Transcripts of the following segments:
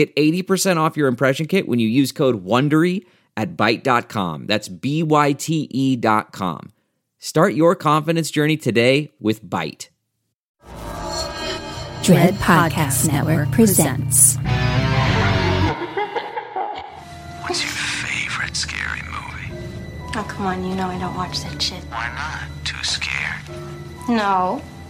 Get 80% off your impression kit when you use code WONDERY at Byte.com. That's B-Y-T-E dot com. Start your confidence journey today with Byte. Dread Podcast Network presents. What's your favorite scary movie? Oh, come on, you know I don't watch that shit. Why not? Too scared? No,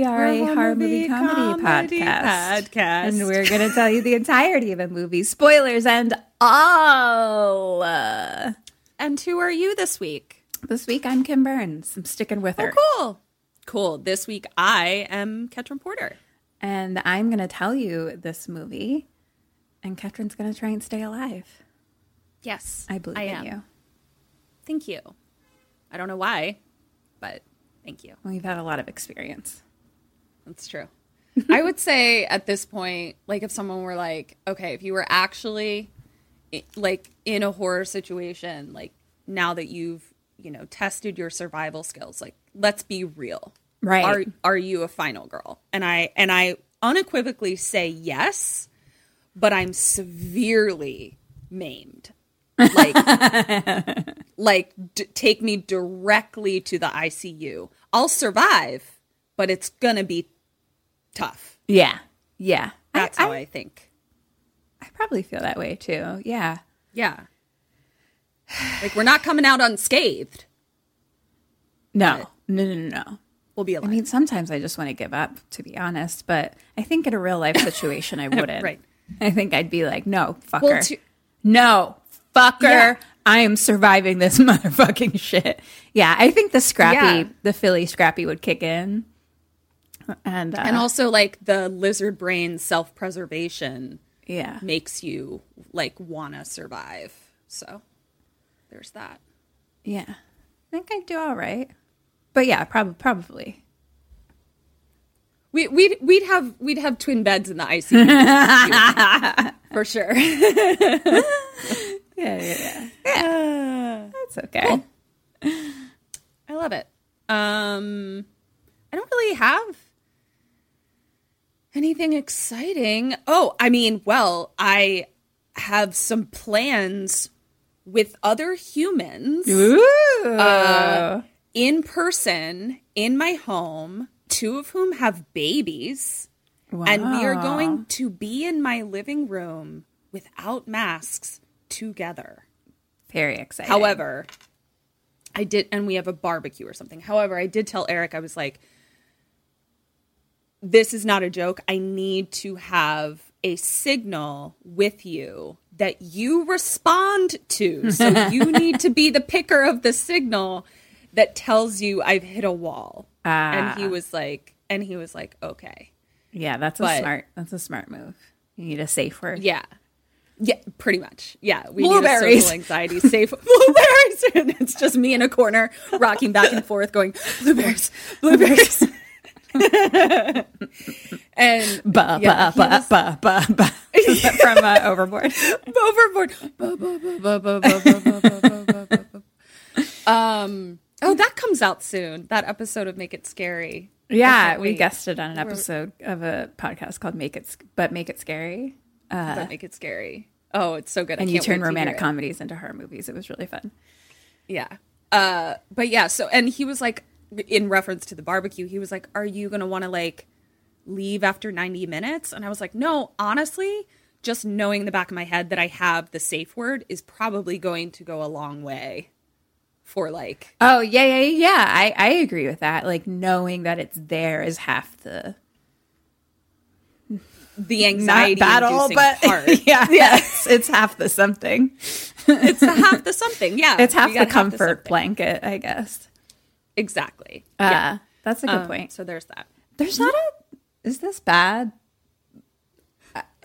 We are a horror movie comedy, podcast. podcast. And we're going to tell you the entirety of a movie, spoilers and all. And who are you this week? this week, I'm Kim Burns. I'm sticking with oh, her. Oh, cool. Cool. This week I am Ketron Porter. And I'm going to tell you this movie, and Ketrin's going to try and stay alive. Yes. I believe I in am. you. Thank you. I don't know why, but thank you. We've had a lot of experience. That's true. I would say at this point, like if someone were like, okay, if you were actually like in a horror situation, like now that you've, you know, tested your survival skills, like let's be real. Right. Are are you a final girl? And I and I unequivocally say yes, but I'm severely maimed. Like like d- take me directly to the ICU. I'll survive, but it's going to be tough. Yeah. Yeah. That's how I think. I probably feel that way too. Yeah. Yeah. Like we're not coming out unscathed. No. No, no, no, no. We'll be I mean, sometimes I just want to give up, to be honest. But I think in a real life situation, I wouldn't. Right. I think I'd be like, no, fucker. Well, to- no, fucker. Yeah. I am surviving this motherfucking shit. Yeah, I think the scrappy, Yeah. the Philly scrappy would kick in. And, uh, and also like the lizard brain self-preservation yeah. makes you like want to survive. So there's that. Yeah. I think I'd do all right. But yeah, prob- probably. We we'd we'd have we'd have twin beds in the ICU for sure. Yeah, yeah, yeah. That's okay. I love it. Um, I don't really have anything exciting. Oh, I mean, well, I have some plans with other humans uh, Ooh. in person in my home, two of whom have babies. And we are going to be in my living room without masks together. Very exciting. However, I did, and we have a barbecue or something. However, I did tell Eric, I was like, this is not a joke. I need to have a signal with you that you respond to. So you need to be the picker of the signal that tells you I've hit a wall. And he ah. was like, and he was like, okay. Yeah, that's a But- smart. That's a smart move. You need a safe word. Yeah. Yeah, pretty much. Yeah, we Blueberries. need a social anxiety safe blueberries. and it's just me in a corner rocking back and forth, going blueberries, blueberries. And Ba Yeah, ba ba ba ba ba. From uh, Overboard? overboard. Ba, ba, ba, ba, ba, ba, ba, ba. Um. Oh, that comes out soon. That episode of Make It Scary. Yeah, we wait. guested on an episode of a podcast called "Make It Sc- But Make It Scary," but Make It Scary. Oh, it's so good. I and you turn wait to hear romantic comedies into horror movies. It was really fun. Yeah. Uh, but yeah. So, and he was like, in reference to the barbecue, he was like, "Are you gonna want to like leave after ninety minutes?" And I was like, "No, honestly." Just knowing in the back of my head that I have the safe word is probably going to go a long way for like Oh yeah, yeah, yeah. I I agree with that. Like knowing that it's there is half the the not anxiety battle, but part. yeah, yes, it's half the something. it's the half the something. Yeah, It's half the comfort something. blanket, I guess. Exactly. Uh, yeah. that's a good Um, point. So there's that. There's not a. Is this bad?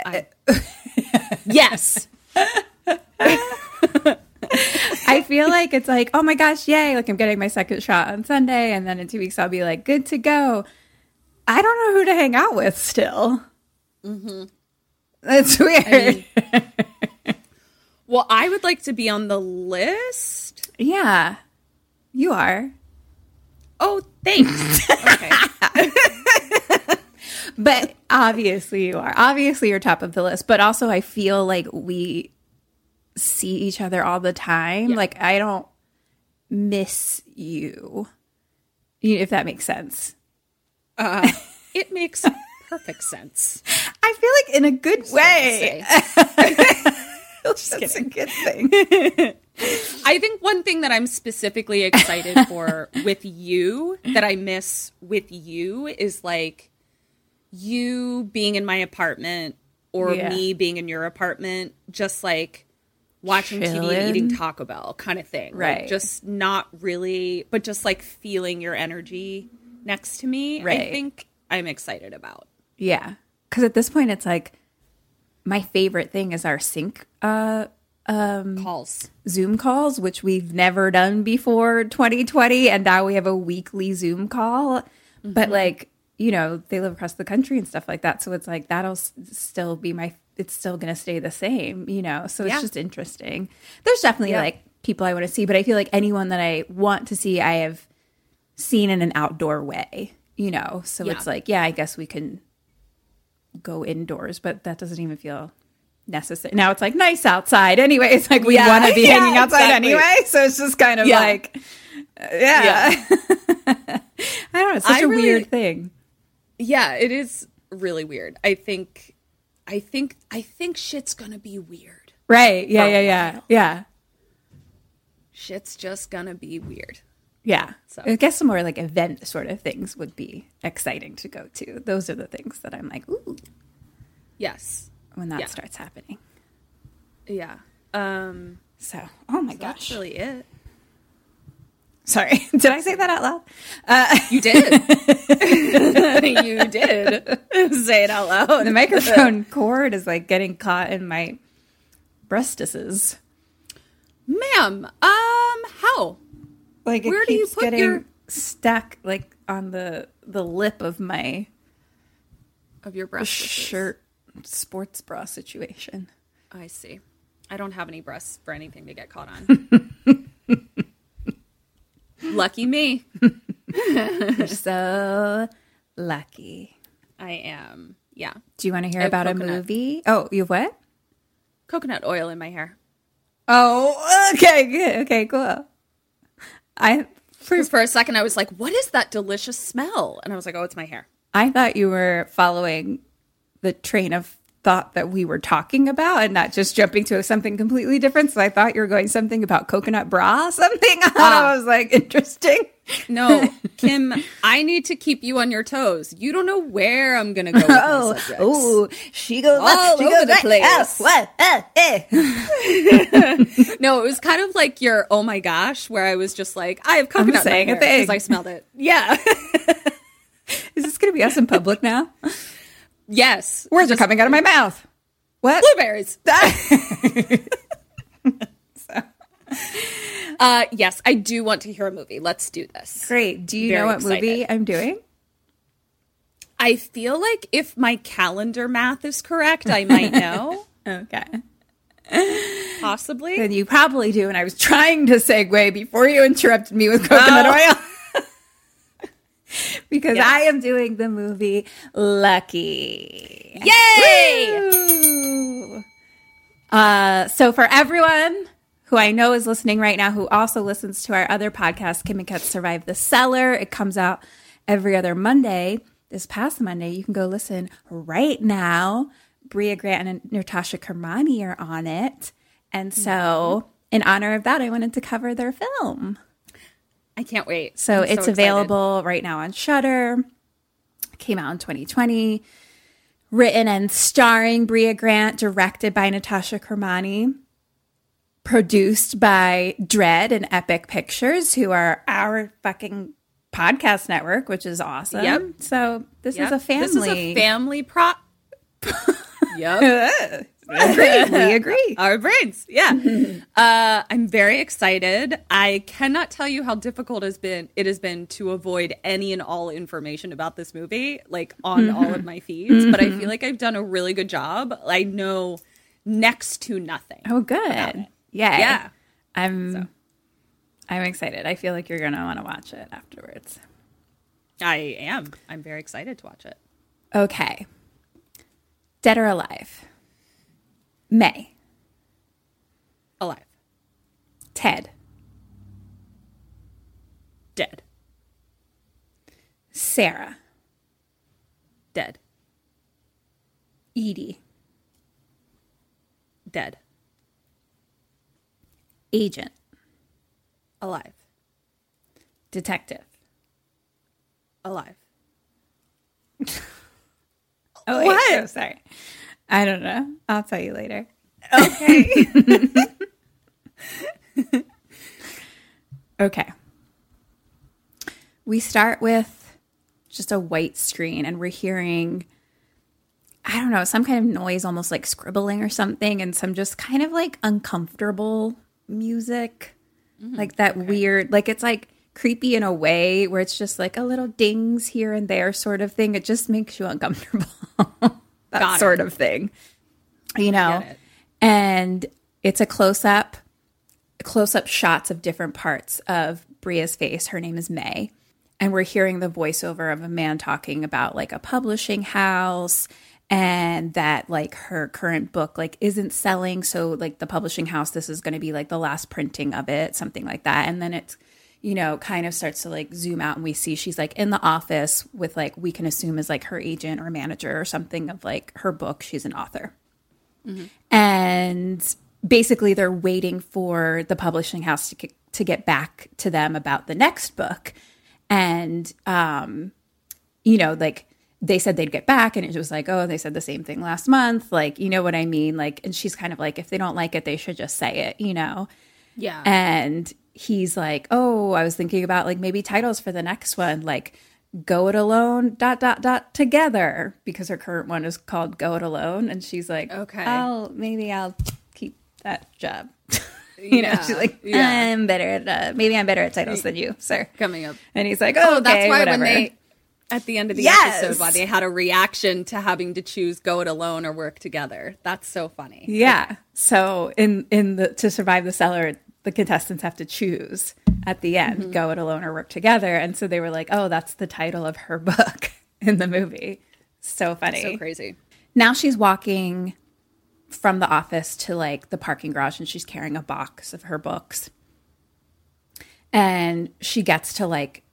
Yes. I feel like it's like, oh my gosh, yay! Like I'm getting my second shot on Sunday, and then in two weeks I'll be like, good to go. I don't know who to hang out with still. Mm-hmm. That's weird. well, I would like to be on the list. yeah, you are. Oh, thanks. But obviously you are. Obviously you're top of the list. But also I feel like we see each other all the time. Like I don't miss you. If that makes sense. Uh, it makes perfect sense. I feel like in a good way. Say. That's a good thing. I think one thing that I'm specifically excited for with you that I miss with you is like you being in my apartment or Yeah. me being in your apartment, just like watching TV and eating Taco Bell kind of thing. Like, Right. just not really, but just like feeling your energy next to me. Right. I think I'm excited about. Yeah. Cause at this point it's like my favorite thing is our sync uh Calls. Zoom calls, which we've never done before 2020. And now we have a weekly Zoom call. But like, you know, they live across the country and stuff like that. So it's like, that'll s- still be my, it's still going to stay the same, you know? So it's Yeah. just interesting. There's definitely Yeah. like people I want to see, but I feel like anyone that I want to see, I have seen in an outdoor way, you know? So Yeah. it's like, yeah, I guess we can go indoors, but that doesn't even feel necessary. Now it's like nice outside anyway. It's like we Yeah. want to be Yeah, hanging outside exactly. anyway. So it's just kind of Yeah. like, yeah. I don't know. It's such I a really- weird thing. Yeah, it is really weird. I think, I think, I think shit's gonna be weird. Right. Yeah. Yeah. Yeah. Yeah. Shit's just gonna be weird. Yeah. So- I guess some more like event sort of things would be exciting to go to. Those are the things that I'm like, ooh, Yes. when that Yeah. starts happening. Yeah. Um So, oh my that's gosh. really it. Sorry. Did I say that out loud? Uh, You did. you did. Say it out loud. The microphone cord is like getting caught in my breastises. Ma'am, um, how? Like it Where do you keeps put getting your- stuck like on the the lip of my Of your breast shirt sports bra situation. I see. I don't have any breasts for anything to get caught on. Lucky me. You're so lucky. I am. Yeah. Do you want to hear about a movie? Oh, you have what? Coconut oil in my hair. Oh, okay, good. Okay, cool. I Because for a second I was like, what is that delicious smell? And I was like, oh, it's my hair. I thought you were following the train of thought that we were talking about and not just jumping to something completely different. So I thought you were going something about coconut bra, something. I was like, interesting. No, Kim, I need to keep you on your toes. You don't know where I'm going to go with Oh, oh, she goes All left, she over goes the right. place. Oh, what? Uh, eh. No, it was kind of like your oh my gosh, where I was just like, I have coconut saying a thing. because I smelled it. Yeah. Is this going to be us in public now? Yes. Words are coming out of my mouth. What? Blueberries. Uh, yes, I do want to hear a movie. Let's do this. Great. Do you Very know what movie. I'm doing? I feel like if my calendar math is correct, I might know. Okay. Possibly. Then you probably do. And I was trying to segue before you interrupted me with coconut oil. because Yes. I am doing the movie Lucky. Yay! Woo! Uh, so for everyone who I know is listening right now, who also listens to our other podcast, Kim and Ket Survive the Cellar, it comes out every other Monday. This past Monday, you can go listen right now. Brea Grant and Natasha Kermani are on it. And so, in honor of that, I wanted to cover their film. I can't wait. So I'm it's excited. available right now on Shudder. Came out in 2020. Written and starring Brea Grant, directed by Natasha Kermani, produced by Dread and Epic Pictures, who are our fucking podcast network, which is awesome. Yep. So this Yep. is a family. This is a family prop. yep. we agree. Our brains. Yeah. uh, I'm very excited. I cannot tell you how difficult has been it has been to avoid any and all information about this movie, like on all of my feeds. But I feel like I've done a really good job. I know next to nothing. Oh, good. Yeah. Yeah. I'm. I'm excited. I feel like you're gonna want to watch it afterwards. I am. I'm very excited to watch it. Okay. Dead or alive? May. Alive. Ted. Dead. Sarah. Dead. Edie. Dead. Agent. Alive. Detective. Alive. Oh, wait. What? Oh, sorry. I don't know. I'll tell you later. Okay. Okay. We start with just a white screen and we're hearing, I don't know, some kind of noise, almost like scribbling or something, and some just kind of like uncomfortable music. Mm-hmm. Like that weird, like it's like creepy in a way where it's just like a little dings here and there sort of thing. It just makes you uncomfortable. that Got it. sort of thing. You know? It. And it's a close up close up shots of different parts of Brea's face. Her name is May. And we're hearing the voiceover of a man talking about like a publishing house and that like her current book like isn't selling so like the publishing house this is going to be like the last printing of it something like that and then it's you know kind of starts to like zoom out and we see she's like in the office with like we can assume is like her agent or manager or something of like her book. She's an author. And basically they're waiting for the publishing house to, to get back to them about the next book. And um you know like they said they'd get back and it was like oh they said the same thing last month. Like you know what i mean? Like and she's kind of like if they don't like it they should just say it you know? Yeah. and he's like oh i was thinking about like maybe titles for the next one like go it alone dot dot dot together because her current one is called go it alone and she's like Okay. i'll maybe i'll keep that job you know Yeah, she's like yeah. i'm better at uh, maybe i'm better at titles than you sir Coming up. and he's like oh, Oh, that's why whatever. when they at the end of the Yes. episode why they had a reaction to having to choose go it alone or work together. That's so funny. Yeah. So in in the to survive the cellar, the contestants have to choose at the end, Mm-hmm. go it alone or work together. And so they were like, "Oh, that's the title of her book in the movie." So funny. So crazy. Now she's walking from the office to like the parking garage and she's carrying a box of her books. And she gets to like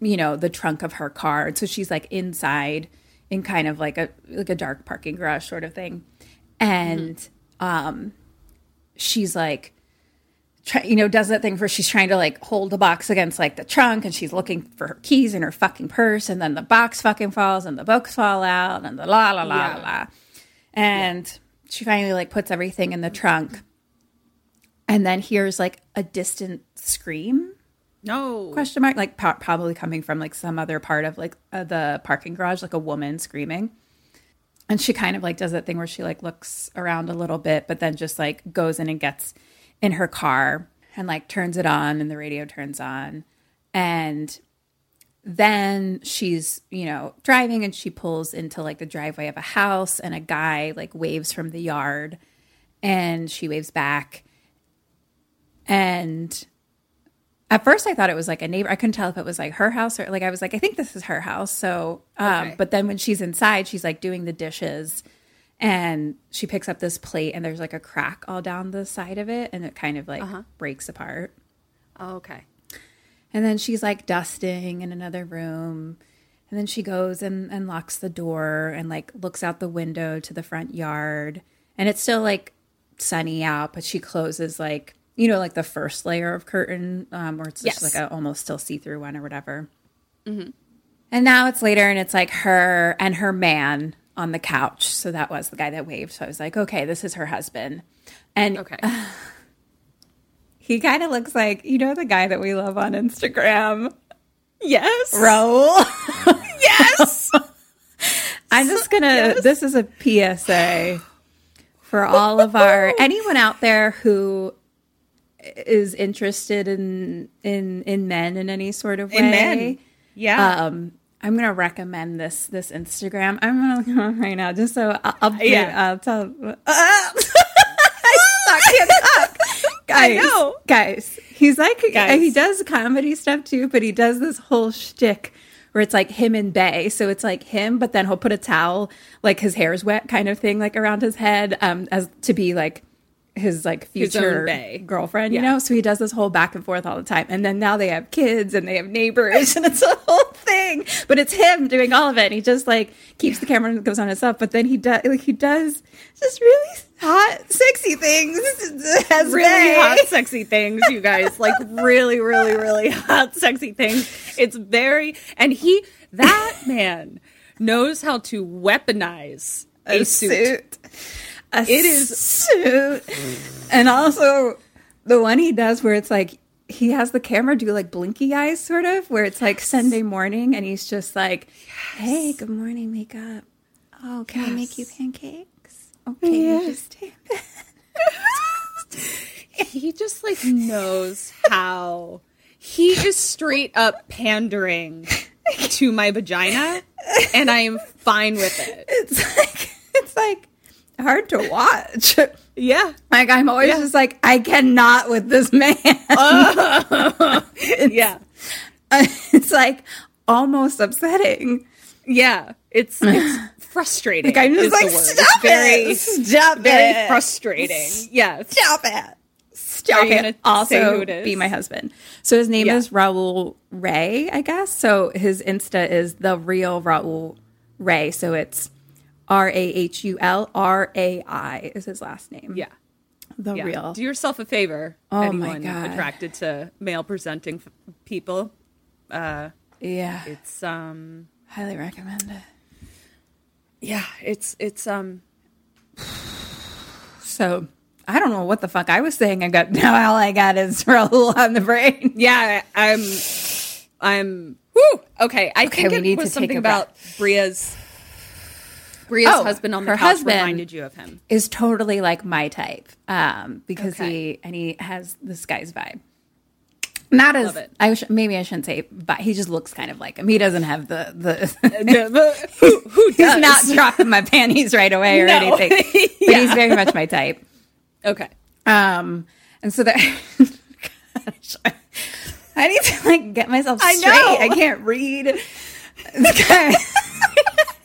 you know the trunk of her car and so she's like inside in kind of like a like a dark parking garage sort of thing and um she's like try, you know does that thing where she's trying to like hold the box against like the trunk and she's looking for her keys in her fucking purse and then the box fucking falls and the books fall out and the la la la la la. And she finally like puts everything in the trunk. And then hears like a distant scream? No. question mark? Like po- probably coming from like some other part of like uh, the parking garage like a woman screaming. And she kind of like does that thing where she like looks around a little bit but then just like goes in and gets in her car and like turns it on and the radio turns on and then she's, you know, driving and she pulls into like the driveway of a house and a guy like waves from the yard and she waves back. And at first I thought it was like a neighbor. I couldn't tell if it was like her house or like I was like, I think this is her house. So, um, Okay. but then when she's inside, she's like doing the dishes and she picks up this plate and there's like a crack all down the side of it and it kind of like breaks apart. Oh, okay. And then she's like dusting in another room. And then she goes and, and locks the door and like looks out the window to the front yard. And it's still like sunny out, but she closes like, you know, like the first layer of curtain, um, where it's just Yes. like a almost still see through one or whatever. And now it's later and it's like her and her man on the couch. So that was the guy that waved. So I was like, okay, this is her husband. And Okay. he kind of looks like, you know, the guy that we love on Instagram. yes. Rahul. Yes. I'm just gonna. This is a PSA for all of our anyone out there who is interested in in in men in any sort of way. In men. Yeah. Um, I'm gonna recommend this this Instagram. I'm gonna look on right now just so I'll, I'll, Yeah. I'll tell. I suck. Guys, know. guys. He's like Guys. he does comedy stuff too, but he does this whole shtick where it's like him and Bay. So it's like him, but then he'll put a towel, like his hair's wet, kind of thing, like around his head, um, as to be like his like future bae. girlfriend, you know. So he does this whole back and forth all the time, and then now they have kids and they have neighbors, and it's a whole thing. But it's him doing all of it. And he just like keeps the camera and goes on himself, but then he does like he does just really hot, sexy things. As really hot, sexy things, you guys. Like really, really, really hot, sexy things. It's very, and he, that man, knows how to weaponize a, suit. A It is- suit. And also the one he does where it's like he has the camera do like blinky eyes sort of where it's like Sunday morning and he's just like, Hey, good morning, makeup. Oh, can I make you pancakes? Okay, you just take He just like knows how. He is straight up pandering to my vagina, and I am fine with it. It's like it's like hard to watch. Yeah, Like I'm always just like, I cannot with this man. Oh. yeah, it's like almost upsetting. yeah. It's it's frustrating. Like I'm just like, stop it's very, it, stop very it, frustrating. Yeah, stop it, stop it. Also, be my husband. So his name Yeah. is Rahul Rai, I guess. So his Insta is the real Rahul Rai. So it's R A H U L R A I is his last name. yeah. the Yeah. real. Do yourself a favor. Oh my anyone God. attracted to male presenting f- people. yeah, It's um highly recommend it. yeah, it's it's um So I don't know what the fuck I was saying. I got now all I got is Rahul on the brain. yeah, I'm I'm whoo. Okay, I think we it need was something about Brea's Brea's Oh, husband on the her couch husband. reminded you of him. is totally like my type um, because Okay. he and he has this guy's vibe. Not as Love it. I sh- maybe I shouldn't say, but he just looks kind of like him. He doesn't have the the. who who he's does? not dropping my panties right away or No. anything, but Yeah. he's very much my type. Okay. Um, and so that Gosh, I need to like get myself I straight. know. I can't read. I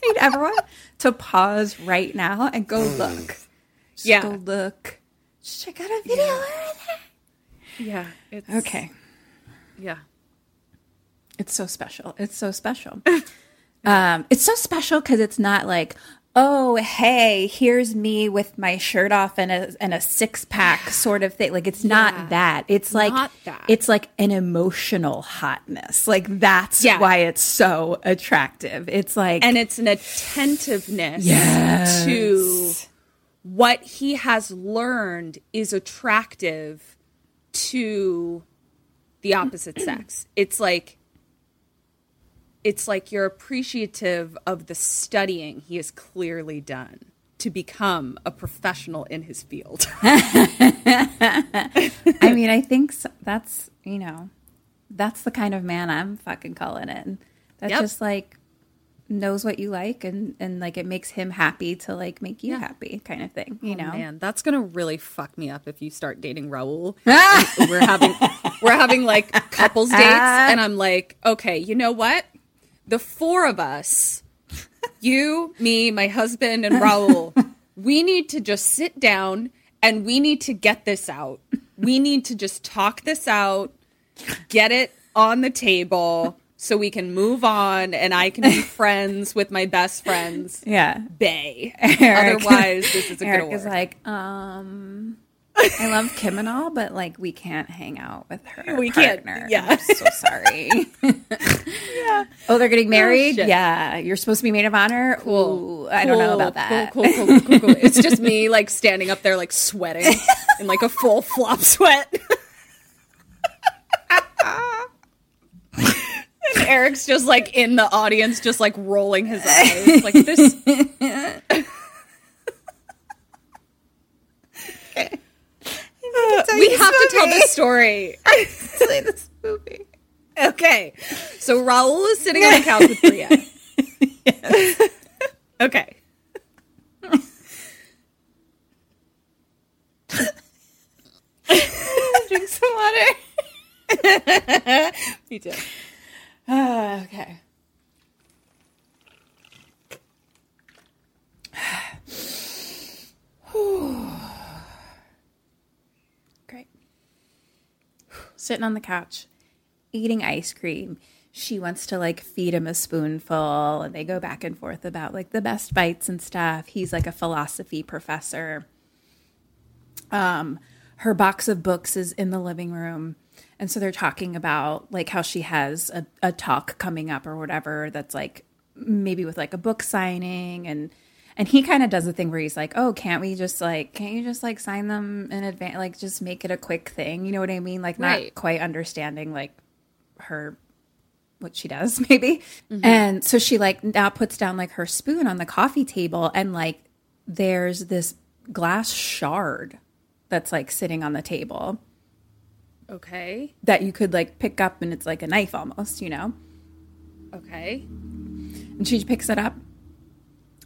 need everyone to pause right now and go look. Just Yeah. go look. Just check out a video. Yeah. It's Okay. Yeah. It's so special. It's so special. um, it's so special because it's not like, oh, hey, here's me with my shirt off and a and a six pack sort of thing. Like it's not that. It's like that. it's like an emotional hotness. Like that's Yeah. why it's so attractive. It's like and it's an attentiveness Yes. to what he has learned is attractive to the opposite sex. It's like it's like you're appreciative of the studying he has clearly done to become a professional in his field. I mean, I think s that's you know, that's the kind of man I'm fucking calling in. that Yep. just like knows what you like and and like it makes him happy to like make you happy kind of thing you oh, know Oh, Man, that's gonna really fuck me up if you start dating Rahul. We're having we're having like couples dates, and I'm like, okay, you know what? The four of us, you, me, my husband, and Rahul, we need to just sit down and we need to get this out. We need to just talk this out, get it on the table. So we can move on, and I can be friends with my best friends. yeah Bay. Eric- Otherwise, this isn't Eric gonna work. is like um I love Kim and all, but like we can't hang out with her. We can't, partner. yeah. I'm so sorry. yeah. Oh, they're getting oh, married. shit. yeah, you're supposed to be maid of honor. Ooh, I don't know about that. Cool, cool, cool, cool, cool. It's just me like standing up there like sweating in like a full flop sweat. and Eric's just like in the audience, just like rolling his eyes. Like this we have to tell this story. Play this movie. Okay. So Rahul is sitting on the couch with Brea. okay. Drink some water. Me too. Ah, okay. Great. Sitting on the couch, eating ice cream. She wants to like feed him a spoonful, and they go back and forth about like the best bites and stuff. He's like a philosophy professor. Um, her box of books is in the living room. And so they're talking about like how she has a, a talk coming up or whatever that's like maybe with like a book signing and and he kind of does the thing where he's like, "Oh, can't we just like can't you just like sign them in advance like just make it a quick thing?" You know what I mean? Like not Right. quite understanding like her what she does maybe. Mm-hmm. And so she like now puts down like her spoon on the coffee table and like there's this glass shard that's like sitting on the table Okay. that you could like pick up and it's like a knife almost, you know? Okay. And she picks it up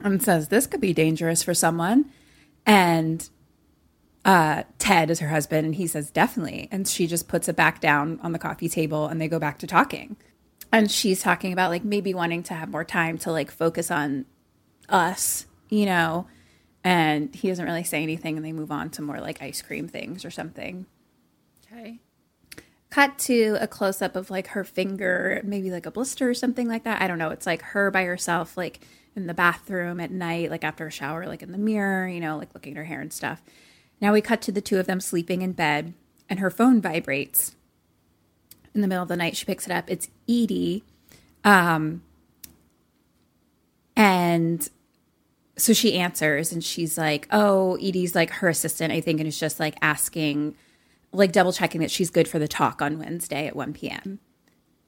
and says, This could be dangerous for someone. And uh, Ted is her husband, and he says, Definitely. And she just puts it back down on the coffee table and they go back to talking. And she's talking about like maybe wanting to have more time to like focus on us, you know? And he doesn't really say anything, and they move on to more like ice cream things or something. Okay. cut to a close up of like her finger, maybe like a blister or something like that. I don't know. It's like her by herself, like in the bathroom at night, like after a shower, like in the mirror, you know, like looking at her hair and stuff. Now we cut to the two of them sleeping in bed, and her phone vibrates in the middle of the night. She picks it up. It's Edie. Um, and so she answers and she's like, Oh, Edie's like her assistant, I think, and is just like asking, like double checking that she's good for the talk on Wednesday at 1 p.m.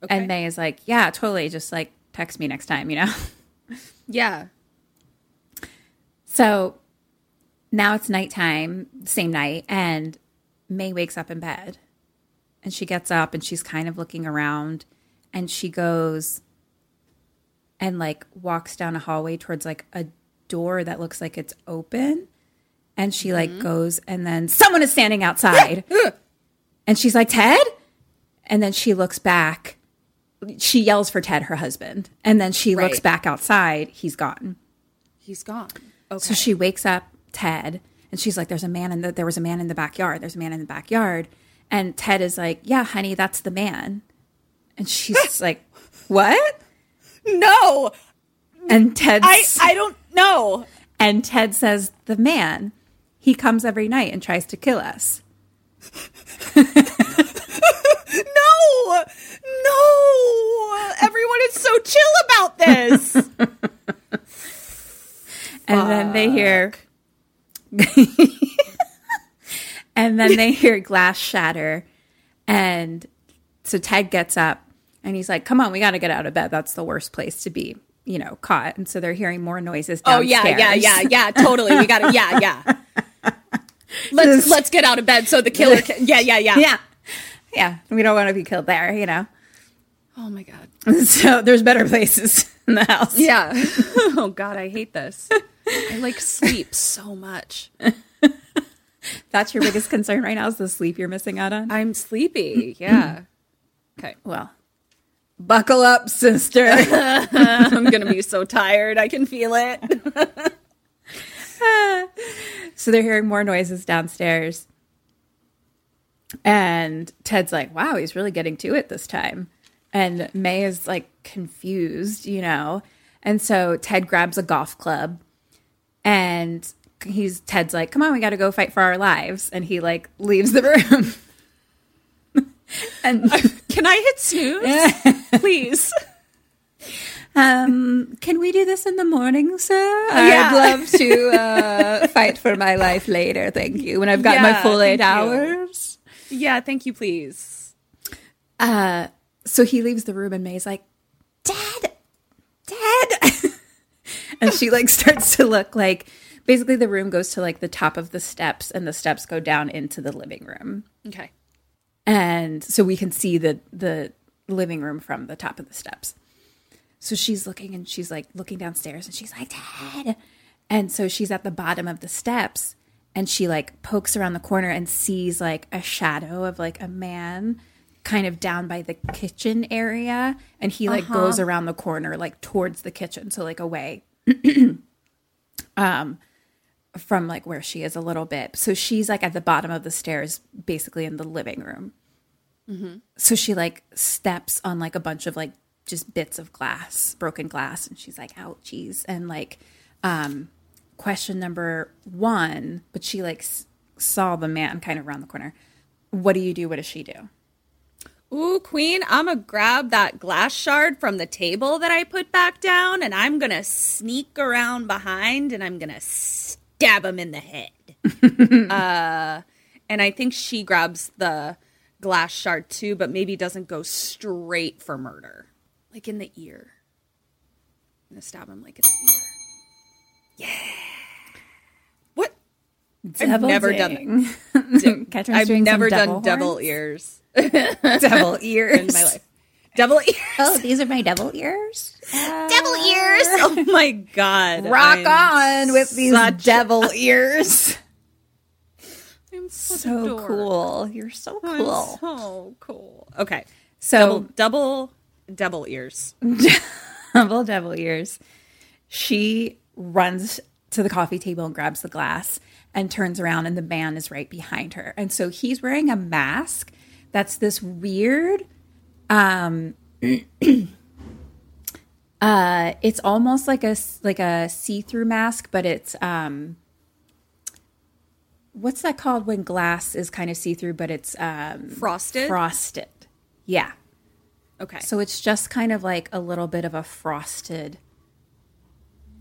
And May is like, Yeah, totally. Just like text me next time, you know? Yeah. So now it's nighttime, same night, and May wakes up in bed. And she gets up and she's kind of looking around and she goes and like walks down a hallway towards like a door that looks like it's open. And she like mm-hmm. goes and then someone is standing outside. and she's like, Ted? And then she looks back. She yells for Ted, her husband. And then she looks back outside. He's gone. He's gone. Okay. So she wakes up Ted and she's like, There's a man in the there was a man in the backyard. There's a man in the backyard. And Ted is like, Yeah, honey, that's the man. And she's like, What? no. And Ted I I don't know. and Ted says, The man. He comes every night and tries to kill us. No. No. Everyone is so chill about this. And then they hear And then they hear glass shatter. And so Ted gets up and he's like, Come on, we gotta get out of bed. That's the worst place to be, you know, caught. And so they're hearing more noises oh yeah, yeah, yeah, yeah. Totally. We got to Yeah, yeah. Let's let's get out of bed so the killer can. Yeah, yeah, yeah. yeah. Yeah. We don't want to be killed there, you know. Oh my god. So there's better places in the house. Yeah. oh god, I hate this. I like sleep so much. That's your biggest concern right now is the sleep you're missing out on? I'm sleepy. Yeah. Okay. Well, buckle up, sister. I'm going to be so tired. I can feel it. so they're hearing more noises downstairs. And Ted's like, wow, he's really getting to it this time. And May is like confused, you know? And so Ted grabs a golf club and he's Ted's like, come on, we got to go fight for our lives. And he like leaves the room. and Can I hit snooze? Please. um, can we do this in the morning, sir? Yeah. I'd love to uh, fight for my life later. Thank you. When I've got my full eight you. hours. Yeah, thank you, please. Uh, so he leaves the room and May's like, Dad, Dad. and she like starts to look like basically the room goes to like the top of the steps and the steps go down into the living room. Okay. And so we can see the the living room from the top of the steps. So she's looking and she's like looking downstairs and she's like, Dad. And so she's at the bottom of the steps and she like pokes around the corner and sees like a shadow of like a man kind of down by the kitchen area and he like goes around the corner like towards the kitchen so like away um from like where she is a little bit. So she's like at the bottom of the stairs basically in the living room. So she like steps on like a bunch of like just bits of glass broken glass and she's like ouchies and like um question number one but she like s- saw the man kind of around the corner. What do you do? What does she do Ooh, Queen, I'm gonna grab that glass shard from the table that I put back down and I'm gonna sneak around behind and I'm gonna stab him in the head. uh, and I think she grabs the glass shard too, but maybe doesn't go straight for murder. Like in the ear. I'm gonna stab him like in the ear. Yeah. What? I've never done that. I've never done devil horns? ears devil ears in my life. Devil ears. oh these are my devil ears Devil ears. Oh my god. rock I'm on with these devil ears I'm so cool you're so I'm cool so cool. Okay. so Double double devil ears. double devil ears. She runs to the coffee table and grabs the glass and turns around, and the man is right behind her. And so he's wearing a mask that's this weird. Um, uh, it's almost like a like a see through mask, but it's um, what's that called when glass is kind of see through, but it's um, Frosted? frosted. Yeah. Okay. So it's just kind of like a little bit of a frosted.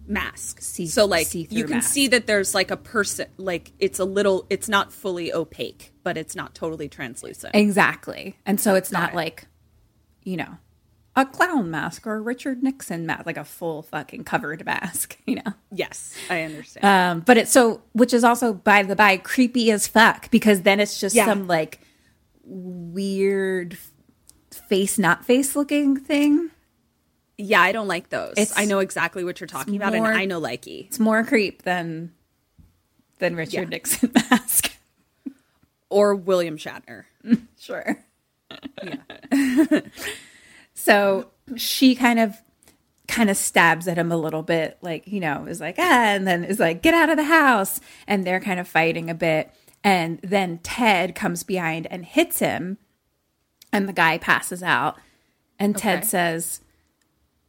Mask. See- so like you can mask. see that there's like a person like it's a little it's not fully opaque, but it's not totally translucent. Exactly. And so it's not it. like, you know, a clown mask or a Richard Nixon mask, like a full fucking covered mask, you know. yes, I understand. Um, but it's so, which is also by the by creepy as fuck because then it's just Yeah. some like weird face, not face looking thing. Yeah, I don't like those. It's- I know exactly what you're talking about more- and I know likey. It's more creep than than Richard Yeah. Nixon mask. Or William Shatner. Sure. Yeah. so she kind of kind of stabs at him a little bit, like, you know, is like, ah, and then is like, get out of the house. And they're kind of fighting a bit. And then Ted comes behind and hits him, and the guy passes out. And Ted says,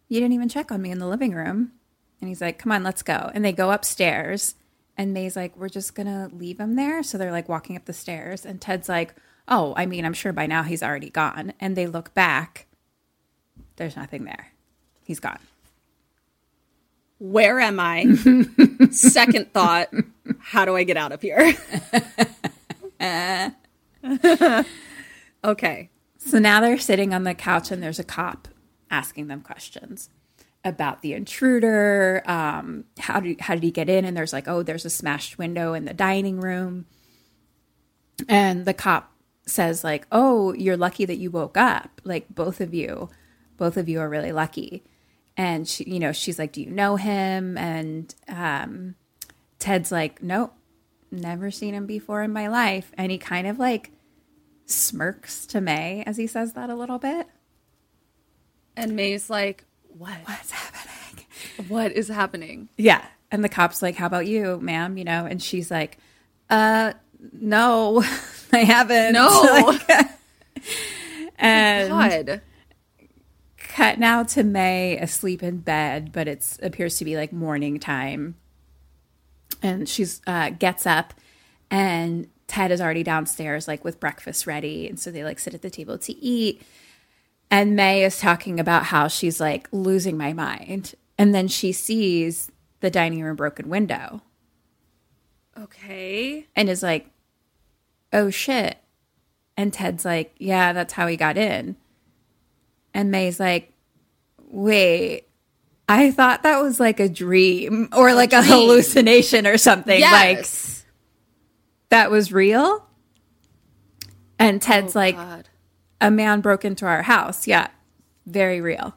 You didn't even check on me in the living room. And he's like, Come on, let's go. And they go upstairs. And May's like, We're just going to leave him there. So they're like walking up the stairs. And Ted's like, Oh, I mean, I'm sure by now he's already gone. And they look back. There's nothing there. He's gone. Where am I? Second thought, how do I get out of here? okay. So now they're sitting on the couch and there's a cop asking them questions about the intruder. Um, how did how did he get in? And there's like, oh, there's a smashed window in the dining room. And the cop says like, oh, you're lucky that you woke up, like both of you. both of you are really lucky. And she, you know, she's like, "Do you know him?" And um, Ted's like, "Nope, never seen him before in my life." And he kind of like smirks to May as he says that a little bit. And May's like, what? What's happening? What is happening? Yeah. And the cop's like, How about you, ma'am? You know, and she's like, Uh, no, I haven't. No. Like, and God. cut now to May asleep in bed, but it's appears to be like morning time. And she's uh, gets up, and Ted is already downstairs, like with breakfast ready, and so they like sit at the table to eat. And May is talking about how she's like losing my mind, and then she sees the dining room broken window, Okay. and is like, "Oh shit!" And Ted's like, "Yeah, that's how he got in." And May's like, "Wait, I thought that was like a dream or like a hallucination or something. Like that was real." And Ted's oh, like, God. "A man broke into our house. Yeah, very real."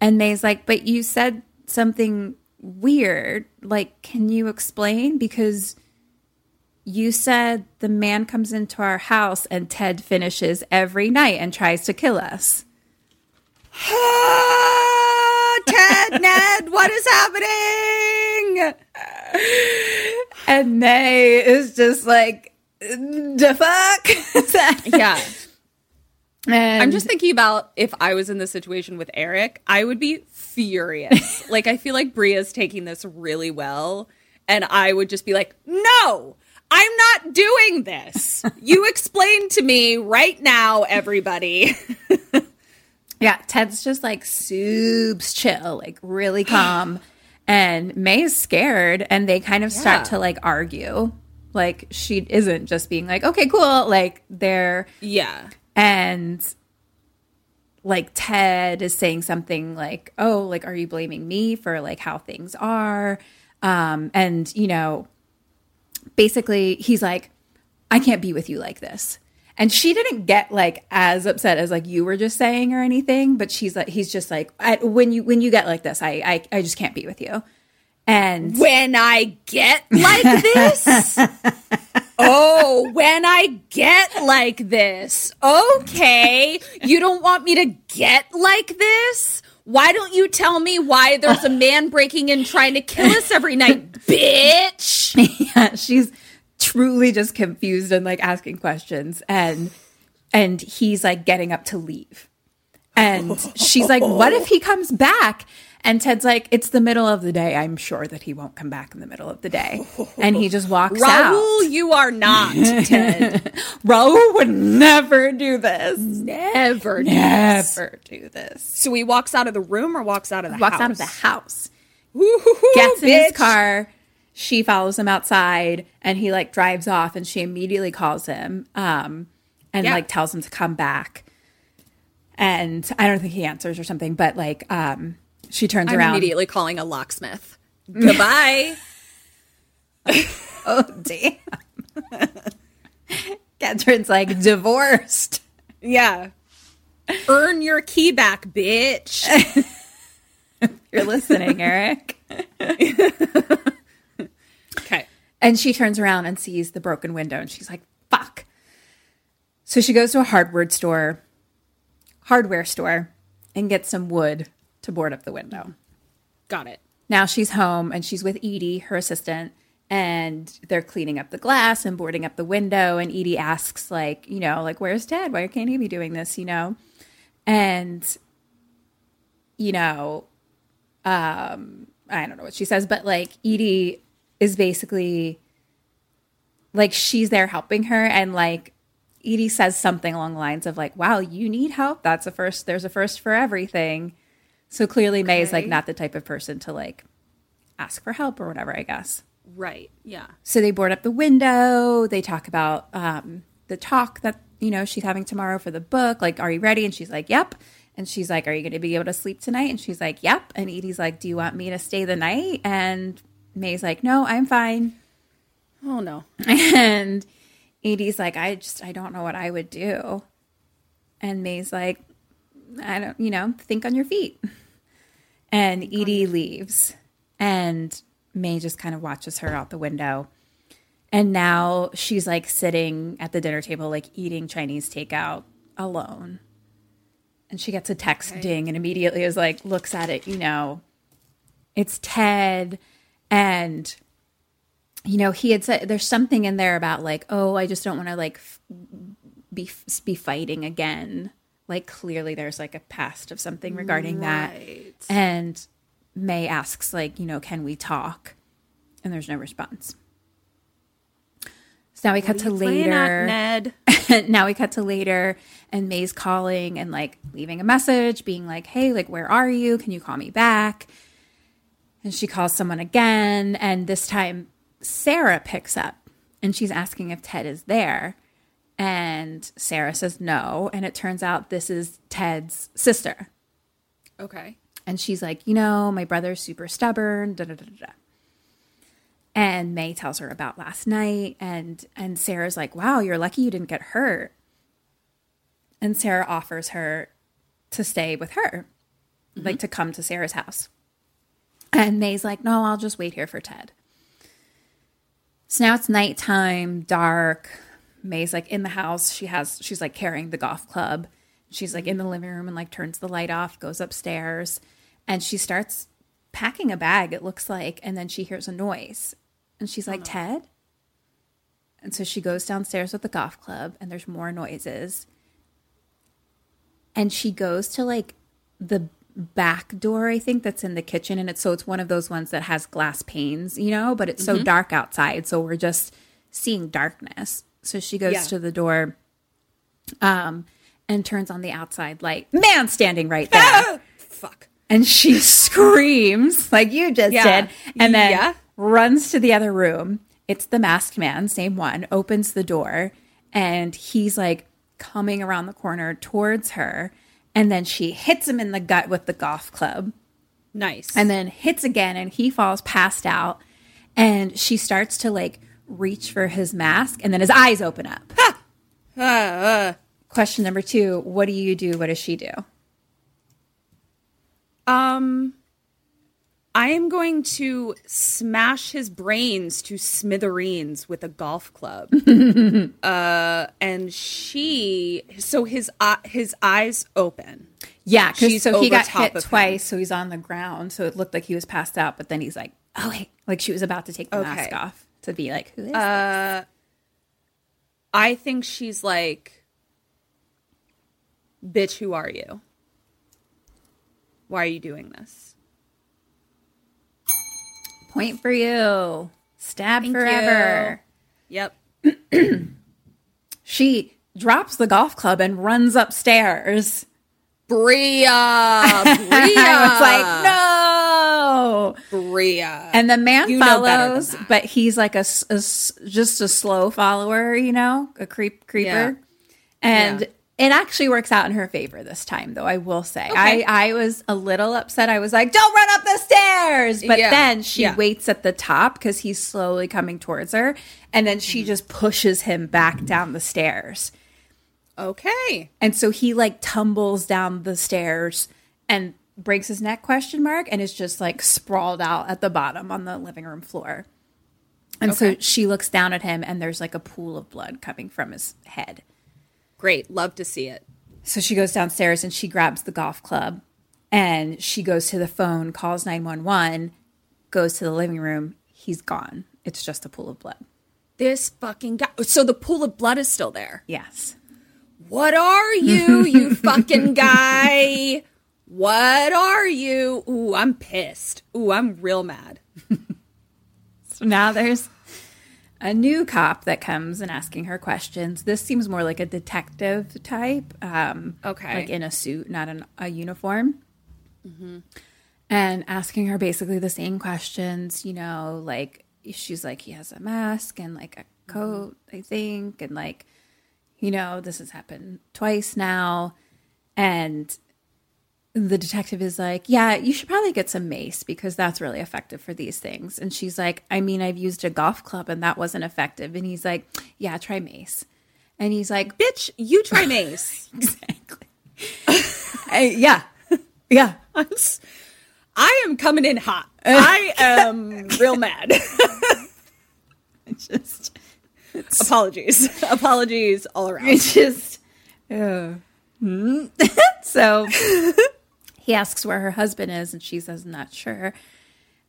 And May's like, "But you said something weird. Like, can you explain? Because you said the man comes into our house and Ted finishes every night and tries to kill us." Ted, Ned, what is happening? And May is just like, the fuck? Yeah. And I'm just thinking about if I was in this situation with Eric, I would be furious. like I feel like Brea's taking this really well, and I would just be like, "No, I'm not doing this. You explain to me right now, everybody." yeah, Ted's just like soups chill, like really calm. and May is scared and they kind of start to like argue. Like she isn't just being like, okay, cool. Like they're yeah. And like ted is saying something like oh like are you blaming me for like how things are? Um and you know basically he's like i can't be with you like this. And she didn't get like as upset as like you were just saying or anything but she's like he's just like when you when you get like this i i, I just can't be with you and When I get like this. oh, when I get like this. Okay. You don't want me to get like this? Why don't you tell me why there's a man breaking in trying to kill us every night, bitch? yeah, she's truly just confused and like asking questions and and he's like getting up to leave. And she's like, "What if he comes back?" And Ted's like, "It's the middle of the day. I'm sure that he won't come back in the middle of the day." And he just walks out. Rahul, you are not, Ted. Rahul would never do this. Never. do this. Never do this. So he walks out of the room or walks out of the house? Walks house? out of the house. Woo-hoo-hoo, gets in his car. She follows him outside and he like drives off and she immediately calls him um and Yeah. like tells him to come back. And I don't think he answers or something, but like um she turns I'm around. immediately calling a locksmith. Goodbye. Oh damn. Catherine's like divorced. yeah. Earn your key back, bitch. You're listening, Eric. Okay. And she turns around and sees the broken window and she's like, fuck. So she goes to a hardware store, hardware store, and gets some wood to board up the window. Got it. Now she's home and she's with Edie, her assistant, and they're cleaning up the glass and boarding up the window. And Edie asks, like, you know, like, where's Ted? Why can't he be doing this? You know? And, you know, um, I don't know what she says, but like Edie is basically like she's there helping her and like Edie says something along the lines of like, "Wow, you need help. That's a first. There's a first for everything." So clearly, May is like not the type of person to like ask for help or whatever. I guess. Right. Yeah. So they board up the window. They talk about um, the talk that you know she's having tomorrow for the book. Like, are you ready? And she's like, "Yep." And she's like, "Are you going to be able to sleep tonight?" And she's like, "Yep." And Edie's like, "Do you want me to stay the night?" And May's like, "No, I'm fine." Oh no. And Edie's like, I just, I don't know what I would do. And May's like, I don't, you know, think on your feet. And Edie leaves, and May just kind of watches her out the window. And now she's like sitting at the dinner table, like eating Chinese takeout alone. And she gets a text ding and immediately is like, looks at it, you know, it's Ted. And, you know, he had said there's something in there about like, oh, I just don't want to like f- be, be fighting again. Like, clearly there's like a past of something regarding that. And May asks, like, you know, can we talk? And there's no response. So now we cut to later. Ned. now we cut to later and May's calling and like leaving a message being like, "Hey, like where are you? Can you call me back?" And she calls someone again and this time Sarah picks up and she's asking if Ted is there. And Sarah says no, and it turns out this is Ted's sister. Okay. And she's like, you know, my brother's super stubborn. Da, da, da, da. And May tells her about last night, and and Sarah's like, wow, you're lucky you didn't get hurt. And Sarah offers her to stay with her, like mm-hmm. to come to Sarah's house. And May's like, no, I'll just wait here for Ted. So now it's nighttime, dark. May's like in the house. She has she's like carrying the golf club. She's like in the living room and like turns the light off, goes upstairs, and she starts packing a bag, it looks like, and then she hears a noise. And she's like, uh-huh. Ted? And so she goes downstairs with the golf club and there's more noises. And she goes to like the back door, I think, that's in the kitchen. And it's so it's one of those ones that has glass panes, you know, but it's so mm-hmm. dark outside. So we're just seeing darkness. So she goes Yeah. to the door um, and turns on the outside light. Man standing right there. Fuck. And she screams like you just Yeah. did. And then Yeah. runs to the other room. It's the masked man, same one, opens the door and he's like coming around the corner towards her. And then she hits him in the gut with the golf club Nice. and then hits again and he falls passed out. And she starts to like reach for his mask and then his eyes open up. Question number two What do you do? What does she do? Um, I am going to smash his brains to smithereens with a golf club. uh, and she, so his eye his eyes open. Yeah, because so he got hit of him. twice, so he's on the ground. So it looked like he was passed out, but then he's like, "Oh wait!" Like she was about to take the mask off to be like, "Who is?" Uh, I think she's like, "Bitch, who are you? Why are you doing this?" Point for you. Stab Thank forever. Yep. She drops the golf club and runs upstairs. Brea, Brea. I was like, no. Brea. And the man You know better than follows, but he's like a just a slow follower, you know, a creep creeper. Yeah. And Yeah. it actually works out in her favor this time, though. I will say, I I was a little upset. I was like, "Don't run up the stairs!" But Yeah. then she waits at the top because he's slowly coming towards her, and then she mm-hmm. just pushes him back down the stairs. okay. And so he like tumbles down the stairs and breaks his neck question mark and is just like sprawled out at the bottom on the living room floor. And so she looks down at him and there's like a pool of blood coming from his head. Great. Love to see it. So she goes downstairs and she grabs the golf club and she goes to the phone, calls 911, goes to the living room. He's gone. It's just a pool of blood. This fucking guy. So the pool of blood is still there. Yes. What are you, you fucking guy? What are you? Ooh, I'm pissed. Ooh, I'm real mad. So now there's a new cop that comes and asking her questions. This seems more like a detective type. Um, Okay. Like in a suit, not in a uniform. And asking her basically the same questions, you know, like she's like, he has a mask and like a coat, I think. And like, you know, this has happened twice now. And the detective is like, Yeah, you should probably get some mace because that's really effective for these things. And she's like, I mean, I've used a golf club and that wasn't effective. And he's like, Yeah, try mace. And he's like, Bitch, you try mace. Exactly. I- yeah, yeah. I'm I am coming in hot. I am real mad. Just Apologies. Apologies all around. it's just uh, so he asks where her husband is and she says not sure.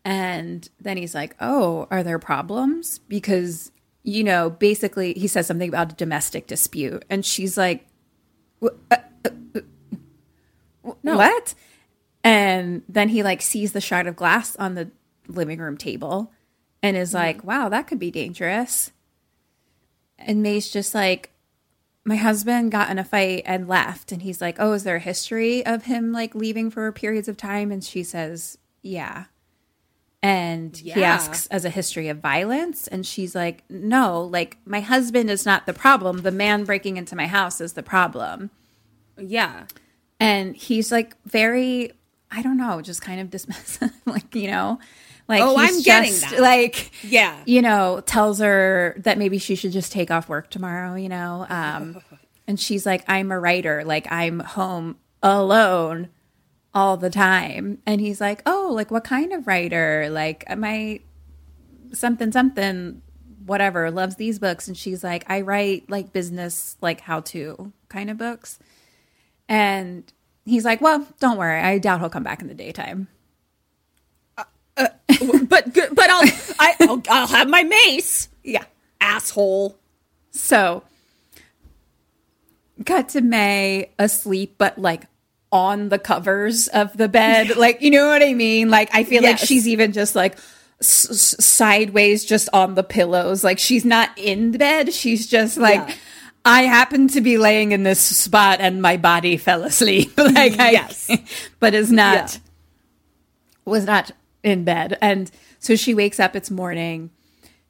And then he's like oh are there problems? Because you know basically he says something about a domestic dispute and she's like "Wh- uh, uh, uh, what? And then he like sees the shard of glass on the living room table and is like wow that could be dangerous. And May's just like, my husband got in a fight and left. And he's like, oh, is there a history of him like leaving for periods of time? And she says, yeah. And he asks, as a history of violence? And she's like, no, like my husband is not the problem. The man breaking into my house is the problem. Yeah. And he's like very, I don't know, just kind of dismissive, like, you know, like, Oh, I'm getting that. Like, Yeah. you know, tells her that maybe she should just take off work tomorrow, you know. Um, and she's like, I'm a writer. Like, I'm home alone all the time. And he's like, Oh, like, what kind of writer? Like, am I something, something, whatever, loves these books? And she's like, I write like business, like how to kind of books. And he's like, Well, don't worry. I doubt he'll come back in the daytime. Uh, but but I'll I, I'll I'll have my mace. Yeah. Asshole. So, cut to May asleep, but like on the covers of the bed. Like, you know what I mean? Like, I feel like she's even just like s- s- sideways, just on the pillows. Like, she's not in the bed. She's just like, Yeah. I happened to be laying in this spot and my body fell asleep. like, I, Yes. but is not Yeah. was not in bed. And so she wakes up, it's morning,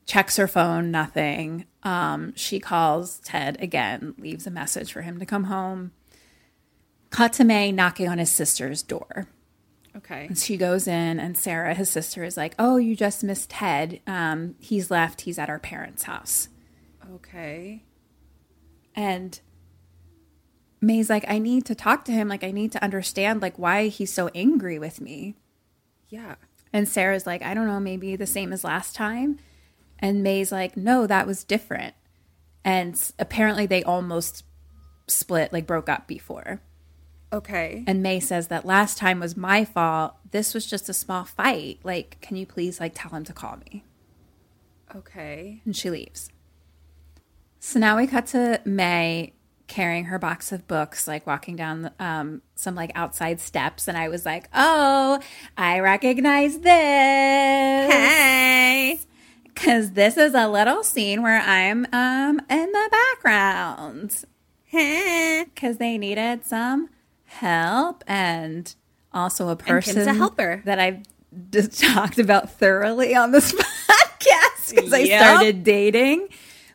checks her phone, nothing. Um, she calls Ted again, leaves a message for him to come home. Cut to May knocking on his sister's door. Okay. She goes in, and Sarah, his sister, is like, Oh, you just missed Ted. Um, he's left. He's at our parents' house. Okay. And May's like, I need to talk to him. Like, I need to understand, like, why he's so angry with me. Yeah. And Sarah's like, I don't know, maybe the same as last time. And May's like, no, that was different. And apparently they almost split, like broke up before. Okay. And May says that last time was my fault. This was just a small fight. Like, can you please like tell him to call me? Okay. And she leaves. So now we cut to May carrying her box of books, like walking down um, some like outside steps. And I was like, oh, I recognize this. Hey. Because this is a little scene where I'm um, in the background. Because they needed some help and also a person Kim's a helper. that I've just talked about thoroughly on this podcast because I started dating